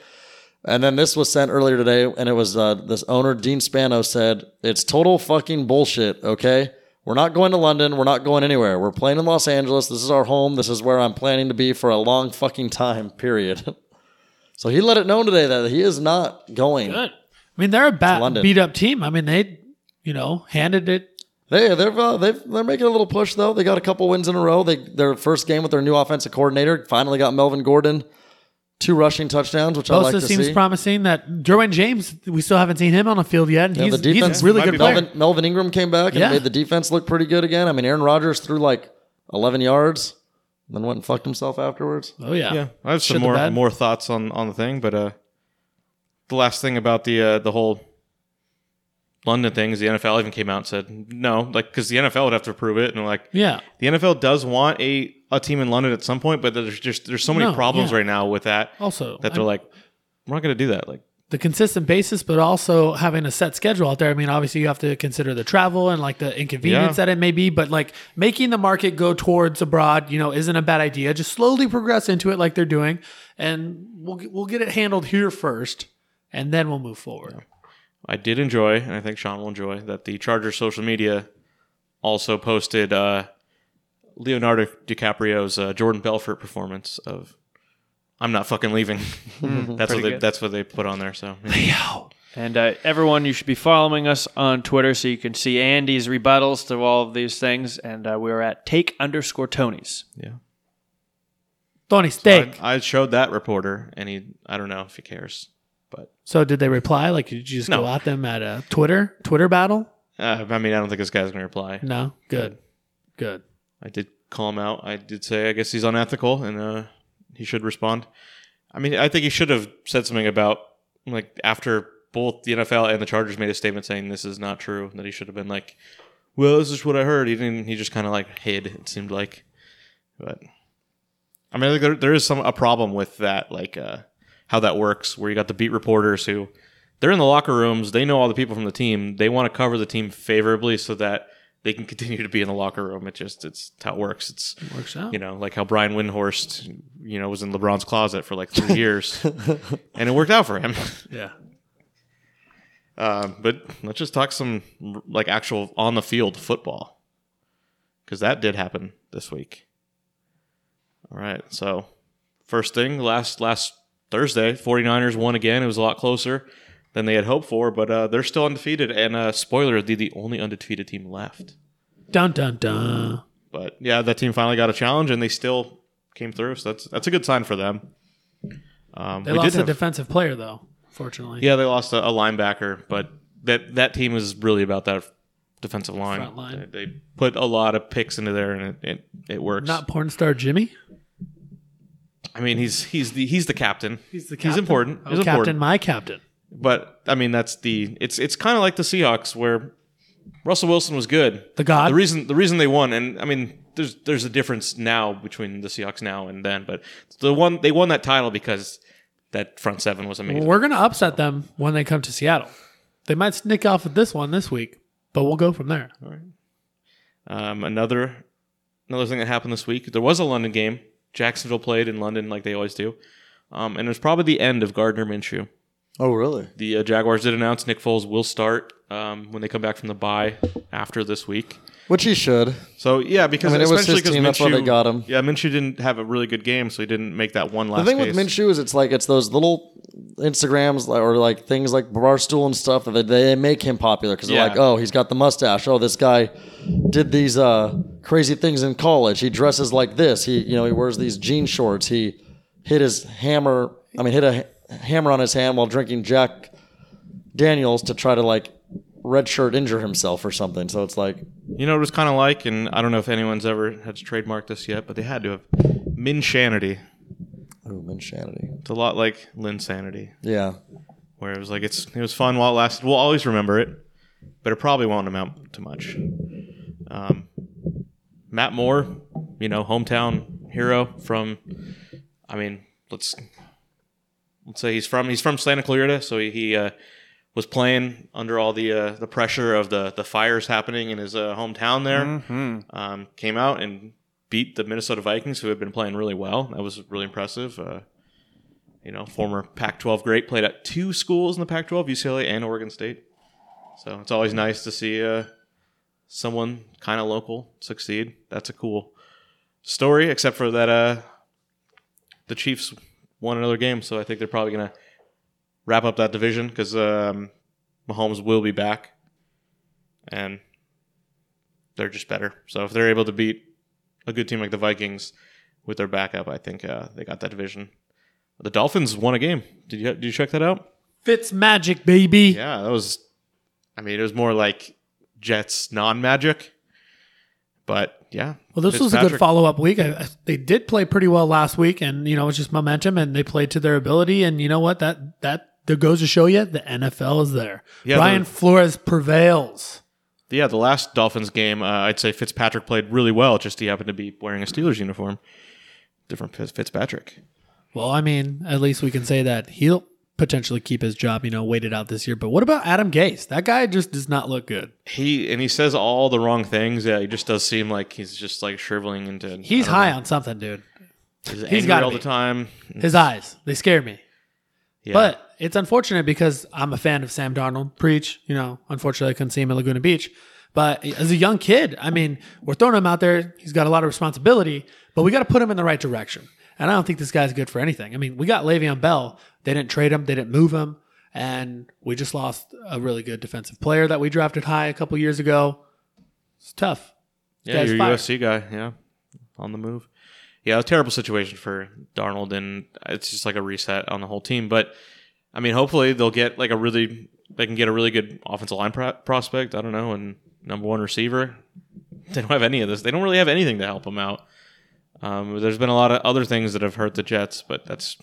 And then this was sent earlier today, and it was uh, this owner Dean Spanos said, "It's total fucking bullshit." Okay. We're not going to London. We're not going anywhere. We're playing in Los Angeles. This is our home. This is where I'm planning to be for a long fucking time, period. so he let it known today that he is not going. Good. I mean, they're a bad, beat up team. I mean, they, you know, handed it. They, they've, uh, they've, they're making a little push, though. They got a couple wins in a row. They Their first game with their new offensive coordinator finally got Melvin Gordon two rushing touchdowns, which I like Bosa to seems see. promising that Derwin James, we still haven't seen him on the field yet. And Yeah, he's, the defense he's a really good be player. Melvin, Melvin Ingram came back and Yeah. made the defense look pretty good again. I mean, Aaron Rodgers threw like 11 yards, then went and fucked himself afterwards. Oh, yeah. yeah, I have Shit some the more bed. more thoughts on on the thing, but uh, the last thing about the uh, the whole London thing is the NFL even came out and said no, like because the NFL would have to approve it, and like Yeah. the NFL does want a a team in London at some point, but there's just there's so many No, problems yeah. right now with that Also, that they're I'm- like we're not going to do that. Like the consistent basis, but also having a set schedule out there. I mean, obviously, you have to consider the travel and like the inconvenience Yeah. that it may be, but like making the market go towards abroad, you know, isn't a bad idea. Just slowly progress into it like they're doing, and we'll get- we'll get it handled here first, and then we'll move forward. I did enjoy, and I think Sean will enjoy that the Chargers social media also posted uh, Leonardo DiCaprio's uh, Jordan Belfort performance of "I'm not fucking leaving." that's what they good. that's what they put on there. So yeah. And uh, everyone, you should be following us on Twitter so you can see Andy's rebuttals to all of these things. And uh, we're at take underscore Tonys. yeah. Tony's Take. I, I showed that reporter, and he I don't know if he cares, but so did they reply? Like, did you just No. go at them at a Twitter Twitter battle? uh, I mean I don't think this guy's going to reply. No. Good. Good. I did call him out. I did say I guess he's unethical, and uh, he should respond. I mean, I think he should have said something about like after both the NFL and the Chargers made a statement saying this is not true. That he should have been like, "Well, this is what I heard." He didn't. He just kind of like hid. It seemed like, but I mean, there, there is some a problem with that, like uh, how that works, where you got the beat reporters who they're in the locker rooms, they know all the people from the team, they want to cover the team favorably so that they can continue to be in the locker room. It just it's how it works. It's Works out. you know, like how Brian Windhorst, you know, was in LeBron's closet for like three years, and it worked out for him. Yeah. Um, but let's just talk some like actual on the field football because that did happen this week. All right, so first thing last last Thursday, 49ers won again. It was a lot closer than they had hoped for, but uh, they're still undefeated. And uh, spoiler, they're the only undefeated team left. Dun dun dun. But yeah, that team finally got a challenge, and they still came through. So that's that's a good sign for them. Um, They lost did a have- defensive player though. Fortunately. Yeah, they lost a, a linebacker, but that that team is really about that defensive line. Front line. They, they put a lot of picks into there, and it it, it works. Not porn star Jimmy. I mean, he's he's the he's the captain. He's the captain. He's important. Oh, He's captain, important. my captain. But I mean, that's the it's it's kind of like the Seahawks where Russell Wilson was good. The god. The reason the reason they won, and I mean, there's there's a difference now between the Seahawks now and then, but the one they won that title because that front seven was amazing. We're gonna upset them when they come to Seattle. They might sneak off with this one this week, but we'll go from there. All right. Um, another another thing that happened this week, there was a London game. Jacksonville played in London like they always do, um, and it was probably the end of Gardner Minshew. Oh, really? The uh, Jaguars did announce Nick Foles will start um, when they come back from the bye after this week. Which he should. So yeah, because I mean, it was his because team, that's why they got him. Yeah, Minshew didn't have a really good game, so he didn't make that one last. The thing case. with Minshew is it's like it's those little Instagrams or like things like Barstool and stuff that they make him popular because they're like, oh, he's got the mustache. Oh, this guy did these uh, crazy things in college. He dresses like this. He, you know, he wears these jean shorts. He hit his hammer. I mean, hit a hammer on his hand while drinking Jack Daniels to try to like redshirt injure himself or something. So it's like, You know what it was kind of like, and I don't know if anyone's ever had to trademark this yet, but they had to have Minshanity. oh, Minshanity. It's a lot like Linsanity, Yeah. where it was like it's it was fun while it lasted. We'll always remember it, but it probably won't amount to much. Um, Matt Moore, you know, hometown hero from. I mean, let's let's say he's from he's from Santa Clarita, so he, he uh, was playing under all the uh, the pressure of the the fires happening in his uh, hometown there. Um, came out and beat the Minnesota Vikings, who had been playing really well. That was really impressive. Uh, you know, former Pac-12 great, played at two schools in the Pac-12, UCLA and Oregon State. So it's always nice to see uh, someone kind of local succeed. That's a cool story, except for that uh, the Chiefs won another game, so I think they're probably gonna wrap up that division because um, Mahomes will be back, and they're just better. So if they're able to beat a good team like the Vikings with their backup, I think uh, they got that division. The Dolphins won a game. Did you did you check that out? Fitz magic, baby. Yeah, that was. I mean, it was more like Jets non-magic, but yeah. Well, this was a good follow up week. I, they did play pretty well last week, and you know it's just momentum, and they played to their ability. And you know what? That that that goes to show you the NFL is there. Yeah, Brian the- Flores prevails. Yeah, the last Dolphins game, uh, I'd say Fitzpatrick played really well. Just he happened to be wearing a Steelers uniform. Different Fitzpatrick. Well, I mean, at least we can say that he'll potentially keep his job. You know, waited out this year. But what about Adam Gase? That guy just does not look good. He and he says all the wrong things. Yeah, he just does seem like he's just like shriveling into. He's high know, on something, dude. He's, he's angry gotta all be. the time. His eyes, they scare me. Yeah. But it's unfortunate because I'm a fan of Sam Darnold. Preach, you know. Unfortunately, I couldn't see him at Laguna Beach. But as a young kid, I mean, we're throwing him out there. He's got a lot of responsibility, but we got to put him in the right direction. And I don't think this guy's good for anything. I mean, we got Le'Veon Bell. They didn't trade him. They didn't move him, and we just lost a really good defensive player that we drafted high a couple years ago. It's tough. Yeah, Guy's you're fired. USC guy. Yeah, on the move. Yeah, a terrible situation for Darnold, and it's just like a reset on the whole team. But I mean, hopefully they'll get like a really they can get a really good offensive line pro- prospect. I don't know, and number one receiver. They don't have any of this. They don't really have anything to help them out. Um, there's been a lot of other things that have hurt the Jets, but that's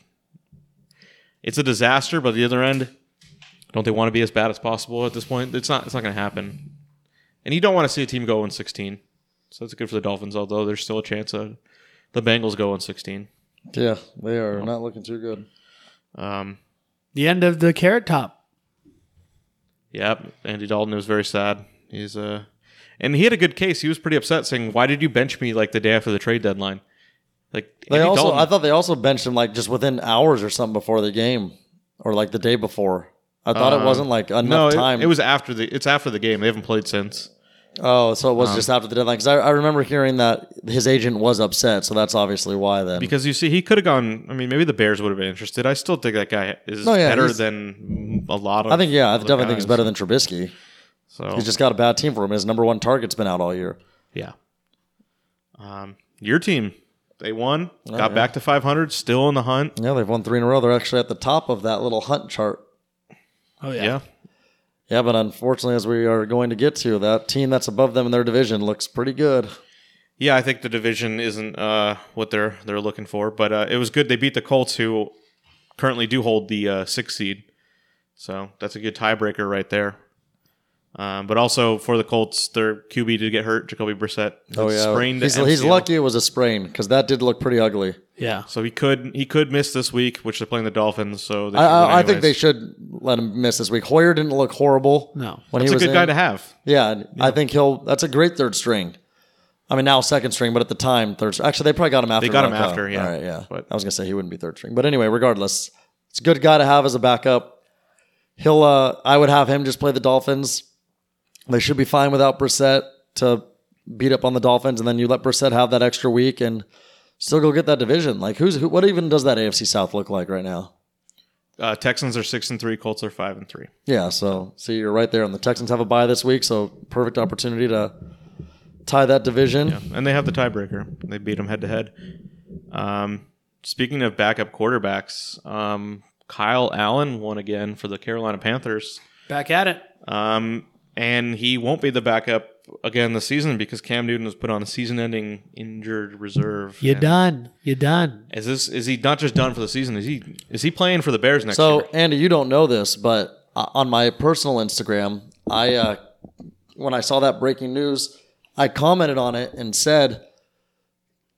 it's a disaster. But the other end, don't they want to be as bad as possible at this point? It's not. It's not going to happen. And you don't want to see a team go in 16. So that's good for the Dolphins, although there's still a chance of the Bengals go in 16. Yeah, they are not looking too good. Um, The end of the carrot top. Yep, Andy Dalton was very sad. He's uh, and he had a good case. He was pretty upset, saying, "Why did you bench me like the day after the trade deadline?" Like They Andy also, Dalton, I thought they also benched him like just within hours or something before the game, or like the day before. I thought it Uh, wasn't like enough no, it, time. it was after the. It's after the game. They haven't played since. oh, so it Um, was just after the deadline. Because I, I remember hearing that his agent was upset, so that's obviously why. Then Because you see, he could have gone. I mean, maybe the Bears would have been interested. I still think that guy is No, yeah, better he's- than a lot of. I think yeah, I other definitely think he's guys. better than Trubisky. So He's just got a bad team for him. His number one target's been out all year. yeah. Um, your team, they won, got Oh, yeah. back to 500, still in the hunt. Yeah, they've won three in a row. They're actually at the top of that little hunt chart. Oh yeah. yeah. Yeah, but unfortunately, as we are going to get to, that team that's above them in their division looks pretty good. Yeah, I think the division isn't uh, what they're they're looking for, but uh, it was good. They beat the Colts, who currently do hold the uh, sixth seed, so that's a good tiebreaker right there. Um, but also for the Colts, their QB did get hurt. Jacoby Brissett Oh yeah, sprained. he's, he's lucky it was a sprain because that did look pretty ugly. Yeah. so he could he could miss this week, which they're playing the Dolphins. So they I, I, I think they should let him miss this week. Hoyer didn't look horrible. No. when That's he a was good in. guy to have. Yeah, and I think he'll. That's a great third string. I mean, now second string, but at the time, third. string. Actually, they probably got him after. They got him Ronco. after, yeah. All right, yeah. But- I was gonna say he wouldn't be third string, but anyway, regardless, it's a good guy to have as a backup. He'll. uh I would have him just play the Dolphins. They should be fine without Brissett to beat up on the Dolphins, and then you let Brissett have that extra week and still go get that division. Like, who's who, what even does that AFC South look like right now? Uh, Texans are six and three. Colts are five and three. Yeah, so see, you're right there, and the Texans have a bye this week, so perfect opportunity to tie that division. Yeah, and they have the tiebreaker. They beat them head to head. Um, speaking of backup quarterbacks, um, Kyle Allen won again for the Carolina Panthers, Back at it. um, and he won't be the backup again this season because Cam Newton was put on a season-ending injured reserve. You're done. You're done. Is this is he not just done for the season? Is he is he playing for the Bears next So, year? So Andy, you don't know this, but uh, on my personal Instagram, I uh, when I saw that breaking news, I commented on it and said,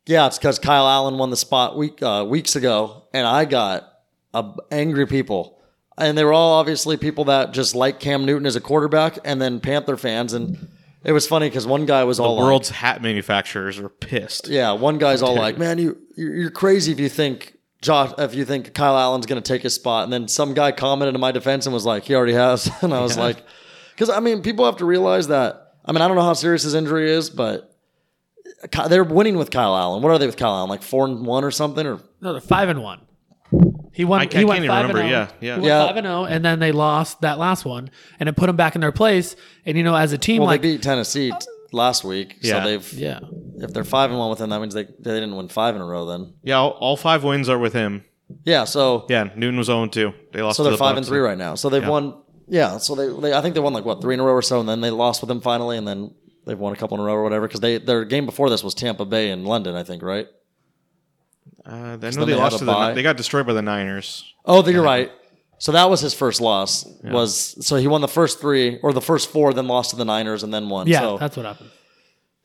"Yeah, it's because Kyle Allen won the spot week uh, weeks ago," and I got uh, angry people, and they were all obviously people that just like Cam Newton as a quarterback, and then Panther fans, and it was funny because one guy was The all like, world's hat manufacturers are pissed. yeah, one guy's all like, "Man, you you're you're crazy if you think Josh if you think Kyle Allen's going to take his spot." And then some guy commented in my defense and was like, "He already has." And I was like, "Cuz I mean, people have to realize that I mean, I don't know how serious his injury is, but they're winning with Kyle Allen. What are they with Kyle Allen? Like 4 and 1 or something or No, they're five and one. He won. I he can't- went can't five even remember. oh. Yeah, yeah. He went Yeah. five and zero, and then they lost that last one, and it put them back in their place. And you know, as a team, well, like they beat Tennessee t- last week. Yeah. So they've yeah, if they're 5 and 1 with him, that means they they didn't win 5 in a row then. Yeah, all, all five wins are with him. Yeah, so Yeah, Newton was 0 2. They lost So they're the five Bucs. and three right now. So they've Yeah. won. Yeah. So they, they, I think they won like what three in a row or so, and then they lost with them finally, and then they've won a couple in a row or whatever. Because they their game before this was Tampa Bay and London, I think, right? Uh, I know they they lost a to bye. the. They got destroyed by the Niners. Oh, you're right. So that was his first loss. Was so he won the first three or the first four, then lost to the Niners, and then won. yeah, So that's what happened.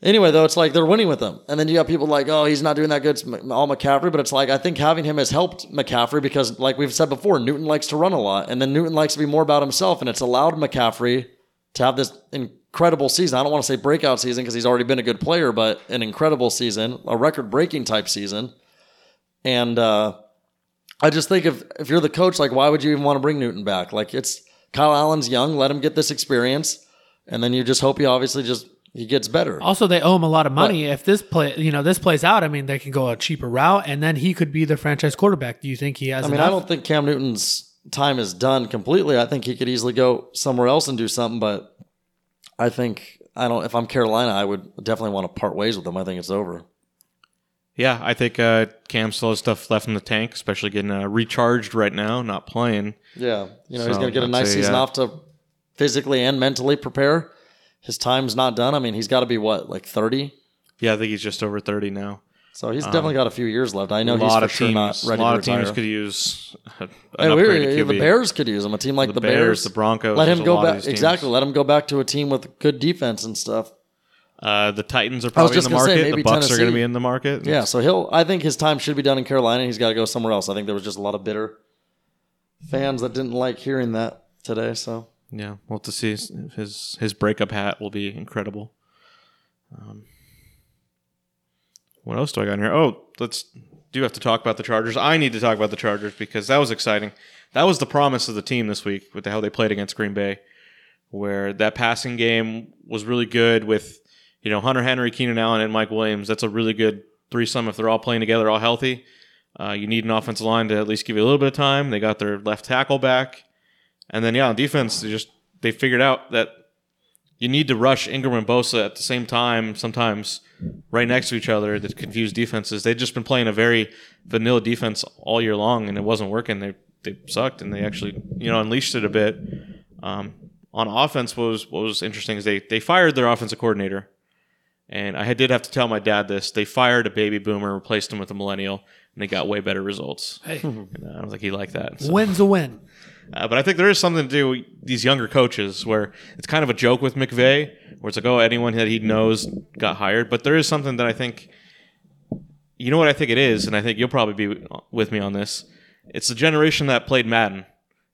anyway, though, it's like they're winning with them, and then you got people like, oh, he's not doing that good. It's all McCaffrey, but it's like I think having him has helped McCaffrey because, like we've said before, Newton likes to run a lot, and then Newton likes to be more about himself, and it's allowed McCaffrey to have this incredible season. I don't want to say breakout season because he's already been a good player, but an incredible season, a record-breaking type season, and uh, I just think if if you're the coach, like why would you even want to bring Newton back? Like it's Kyle Allen's young, let him get this experience, and then you just hope he obviously just he gets better. Also, they owe him a lot of money. if this play, you know, this plays out, I mean, they can go a cheaper route, and then he could be the franchise quarterback. Do you think he has? I mean, enough? I don't think Cam Newton's time is done completely. I think he could easily go somewhere else and do something, but I think I don't. If I'm Carolina, I would definitely want to part ways with him. I think it's over. Yeah, I think uh, Cam still has stuff left in the tank, especially getting uh, recharged right now, not playing. Yeah, you know he's going to get a nice say, season yeah. off to physically and mentally prepare. His time's not done. I mean, he's got to be what like thirty. Yeah, I think he's just over thirty now. So he's definitely got a few years left. I know a he's lot for of sure teams, not a lot to of teams could use an Hey, we were- the Bears could use him. A team like the, The Bears, Bears, the Broncos, Let him go back. Exactly. Let him go back to a team with good defense and stuff. Uh, the Titans are probably in the say, market. maybe the Bucks are going to be in the market. Yeah. So he'll. I think his time should be done in Carolina. He's got to go somewhere else. I think there was just a lot of bitter fans that didn't like hearing that today. So Yeah, we'll have to see. His his breakup hat will be incredible. Um, what else do I got in here? Oh, let's do have to talk about the Chargers. I need to talk about the Chargers because that was exciting. That was the promise of the team this week with the, how they played against Green Bay, where that passing game was really good with you know Hunter Henry, Keenan Allen, and Mike Williams. That's a really good threesome if they're all playing together, all healthy. Uh, you need an offensive line to at least give you a little bit of time. They got their left tackle back. And then yeah, on defense, they just they figured out that you need to rush Ingram and Bosa at the same time, sometimes right next to each other that confuse defenses. They've just been playing a very vanilla defense all year long, and it wasn't working. They they sucked, and they actually you know unleashed it a bit. Um, on offense, what was what was interesting is they they fired their offensive coordinator, and I did have to tell my dad this. They fired a baby boomer, replaced him with a millennial, and they got way better results. Hey, And I don't think he liked that. So- win's a win. uh, but I think there is something to do with these younger coaches where it's kind of a joke with McVay, where it's like, oh, anyone that he knows got hired. But there is something that I think, you know what I think it is, and I think you'll probably be with me on this. It's the generation that played Madden.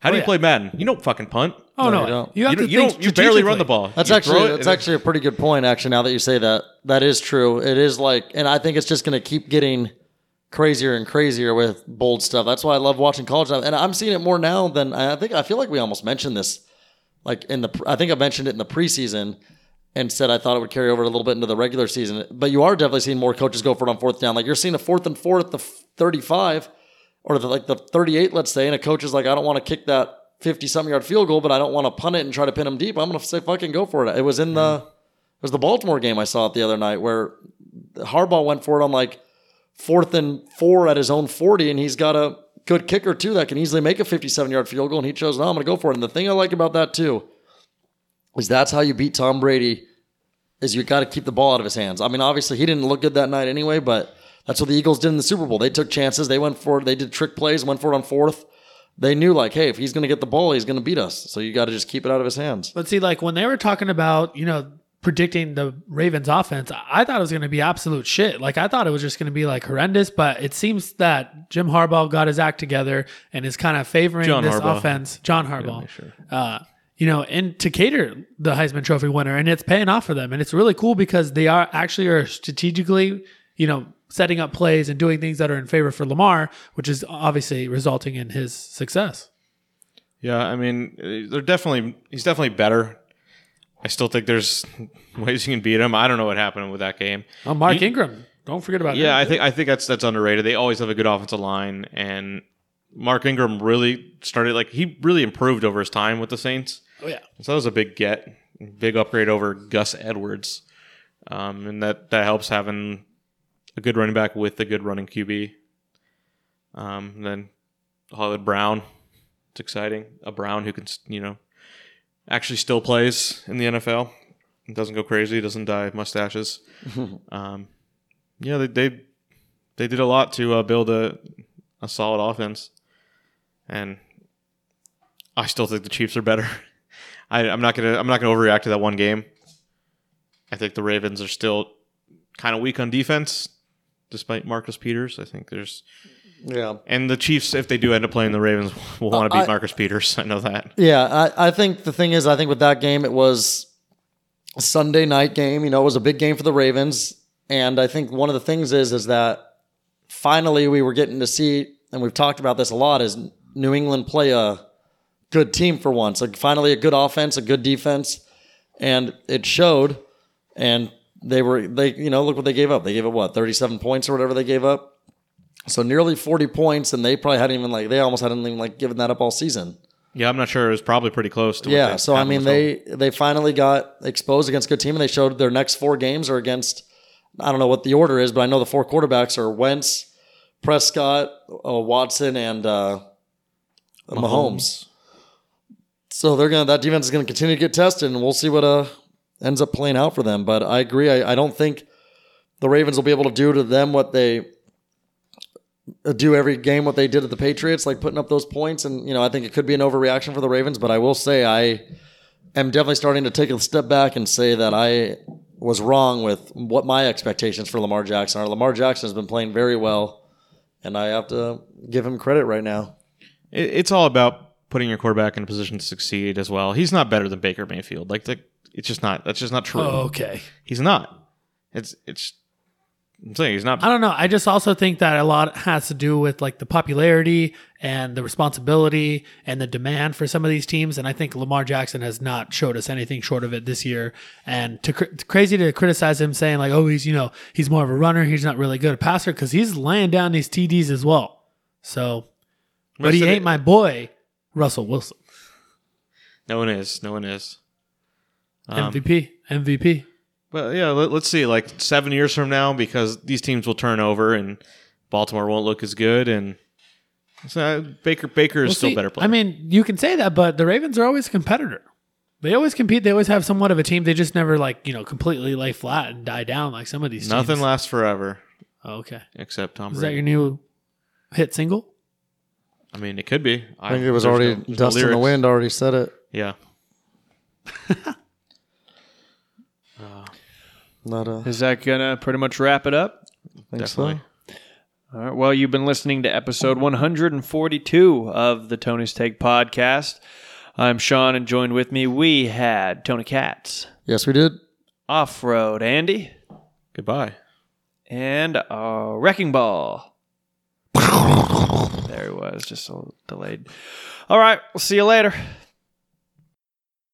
How do Oh, you yeah. play Madden? You don't fucking punt. Oh No, no, you don't. you have you to you, think don't, you barely run the ball. That's You actually that's actually a pretty good point. Actually, now that you say that, that is true. It is like, and I think it's just going to keep getting crazier and crazier with bold stuff. That's why I love watching college, and I'm seeing it more now than I think. I feel like we almost mentioned this, like in the. I think I mentioned it in the preseason. And said I thought it would carry over a little bit into the regular season, but you are definitely seeing more coaches go for it on fourth down. Like you're seeing a fourth and four at the 35, or the, like the 38, let's say, and a coach is like, I don't want to kick that 50 something yard field goal, but I don't want to punt it and try to pin him deep. I'm going to say fucking go for it. It was in the it was the Baltimore game I saw it the other night where Harbaugh went for it on like fourth and four at his own 40, and he's got a good kicker too that can easily make a 57 yard field goal, and he chose no, I'm going to go for it. And the thing I like about that too is that's how you beat Tom Brady. Is you got to keep the ball out of his hands. I mean, obviously he didn't look good that night anyway, but that's what the Eagles did in the Super Bowl. They took chances. They went for it. They did trick plays. Went for it on fourth. They knew like, hey, if he's going to get the ball, he's going to beat us. So you got to just keep it out of his hands. But see, like when they were talking about, you know, predicting the Ravens offense, I thought it was going to be absolute shit. Like I thought it was just going to be like horrendous, but it seems that Jim Harbaugh got his act together and is kind of favoring John this Harbaugh. offense. John Harbaugh. sure. Uh, you know, and to cater the Heisman Trophy winner, and it's paying off for them, and it's really cool because they are actually are strategically, you know, setting up plays and doing things that are in favor for Lamar, which is obviously resulting in his success. Yeah, I mean, they're definitely he's definitely better. I still think there's ways you can beat him. I don't know what happened with that game. Oh, Mark You- Ingram, don't forget about Yeah, him. I think I think that's that's underrated. They always have a good offensive line, and Mark Ingram really started like he really improved over his time with the Saints. Oh yeah. So that was a big get, big upgrade over Gus Edwards, um, and that that helps having a good running back with a good running QB. Um, and then Hollywood Brown, it's exciting. A Brown who can you know actually still plays in the NFL. Doesn't go crazy. Doesn't dye mustaches. um, yeah, they, they they did a lot to uh, build a a solid offense, and I still think the Chiefs are better. I, I'm not gonna I'm not gonna overreact to that one game. I think the Ravens are still kind of weak on defense, despite Marcus Peters. I think there's Yeah. and the Chiefs, if they do end up playing the Ravens, will want to beat I- Marcus Peters. I know that. Yeah, I, I think the thing is, I think with that game, it was a Sunday night game. You know, it was a big game for the Ravens, and I think one of the things is is that finally we were getting to see, and we've talked about this a lot, is New England play a good team for once. Like finally, a good offense, a good defense, and it showed. And they were they you know look what they gave up. They gave up what thirty seven points or whatever they gave up. So nearly forty points, and they probably hadn't even like they almost hadn't even like given that up all season. Yeah, I'm not sure. It was probably pretty close to. what Yeah, so I mean they they finally got exposed against a good team, and they showed their next four games are against. I don't know what the order is, but I know the four quarterbacks are Wentz, Prescott, uh, Watson, and uh, Mahomes. So they're gonna that defense is gonna continue to get tested, and we'll see what uh ends up playing out for them. But I agree. I, I don't think the Ravens will be able to do to them what they uh, do every game what they did at the Patriots, like putting up those points. And you know, I think it could be an overreaction for the Ravens, but I will say I am definitely starting to take a step back and say that I was wrong with what my expectations for Lamar Jackson are. Lamar Jackson has been playing very well, and I have to give him credit right now. It's all about putting your quarterback in a position to succeed as well. He's not better than Baker Mayfield. Like the, it's just not. That's just not true. Oh, okay. He's not. It's it's. I'm saying he's not. I don't know. I just also think that a lot has to do with like the popularity and the responsibility and the demand for some of these teams. And I think Lamar Jackson has not showed us anything short of it this year. And to cr- crazy to criticize him saying like, oh, he's you know he's more of a runner. He's not really good a passer because he's laying down these TDs as well. So, but he ain't my boy Russell Wilson. No one is. No one is. Um, MVP. MVP. But yeah, let, us see. Like seven years from now, because these teams will turn over and Baltimore won't look as good, and so uh, Baker Baker is Well, still see, better player. I mean, you can say that, but the Ravens are always a competitor. They always compete. They always have somewhat of a team. They just never like you know completely lay flat and die down like some of these. nothing teams. lasts forever Oh, okay. except Tom Is that your new hit single? I mean, it could be. I think it was already no- there's no Dust in the. Wind already said it. Yeah. Not a Is that gonna pretty much wrap it up? think Definitely. so. All right. Well, you've been listening to episode 142 of the Tony's Take podcast. I'm Sean, and joined with me we had Tony Katz, Yes, we did. Off Road Andy, Goodbye. and a Wrecking Ball. there he was, just a little delayed. All right. We'll see you later.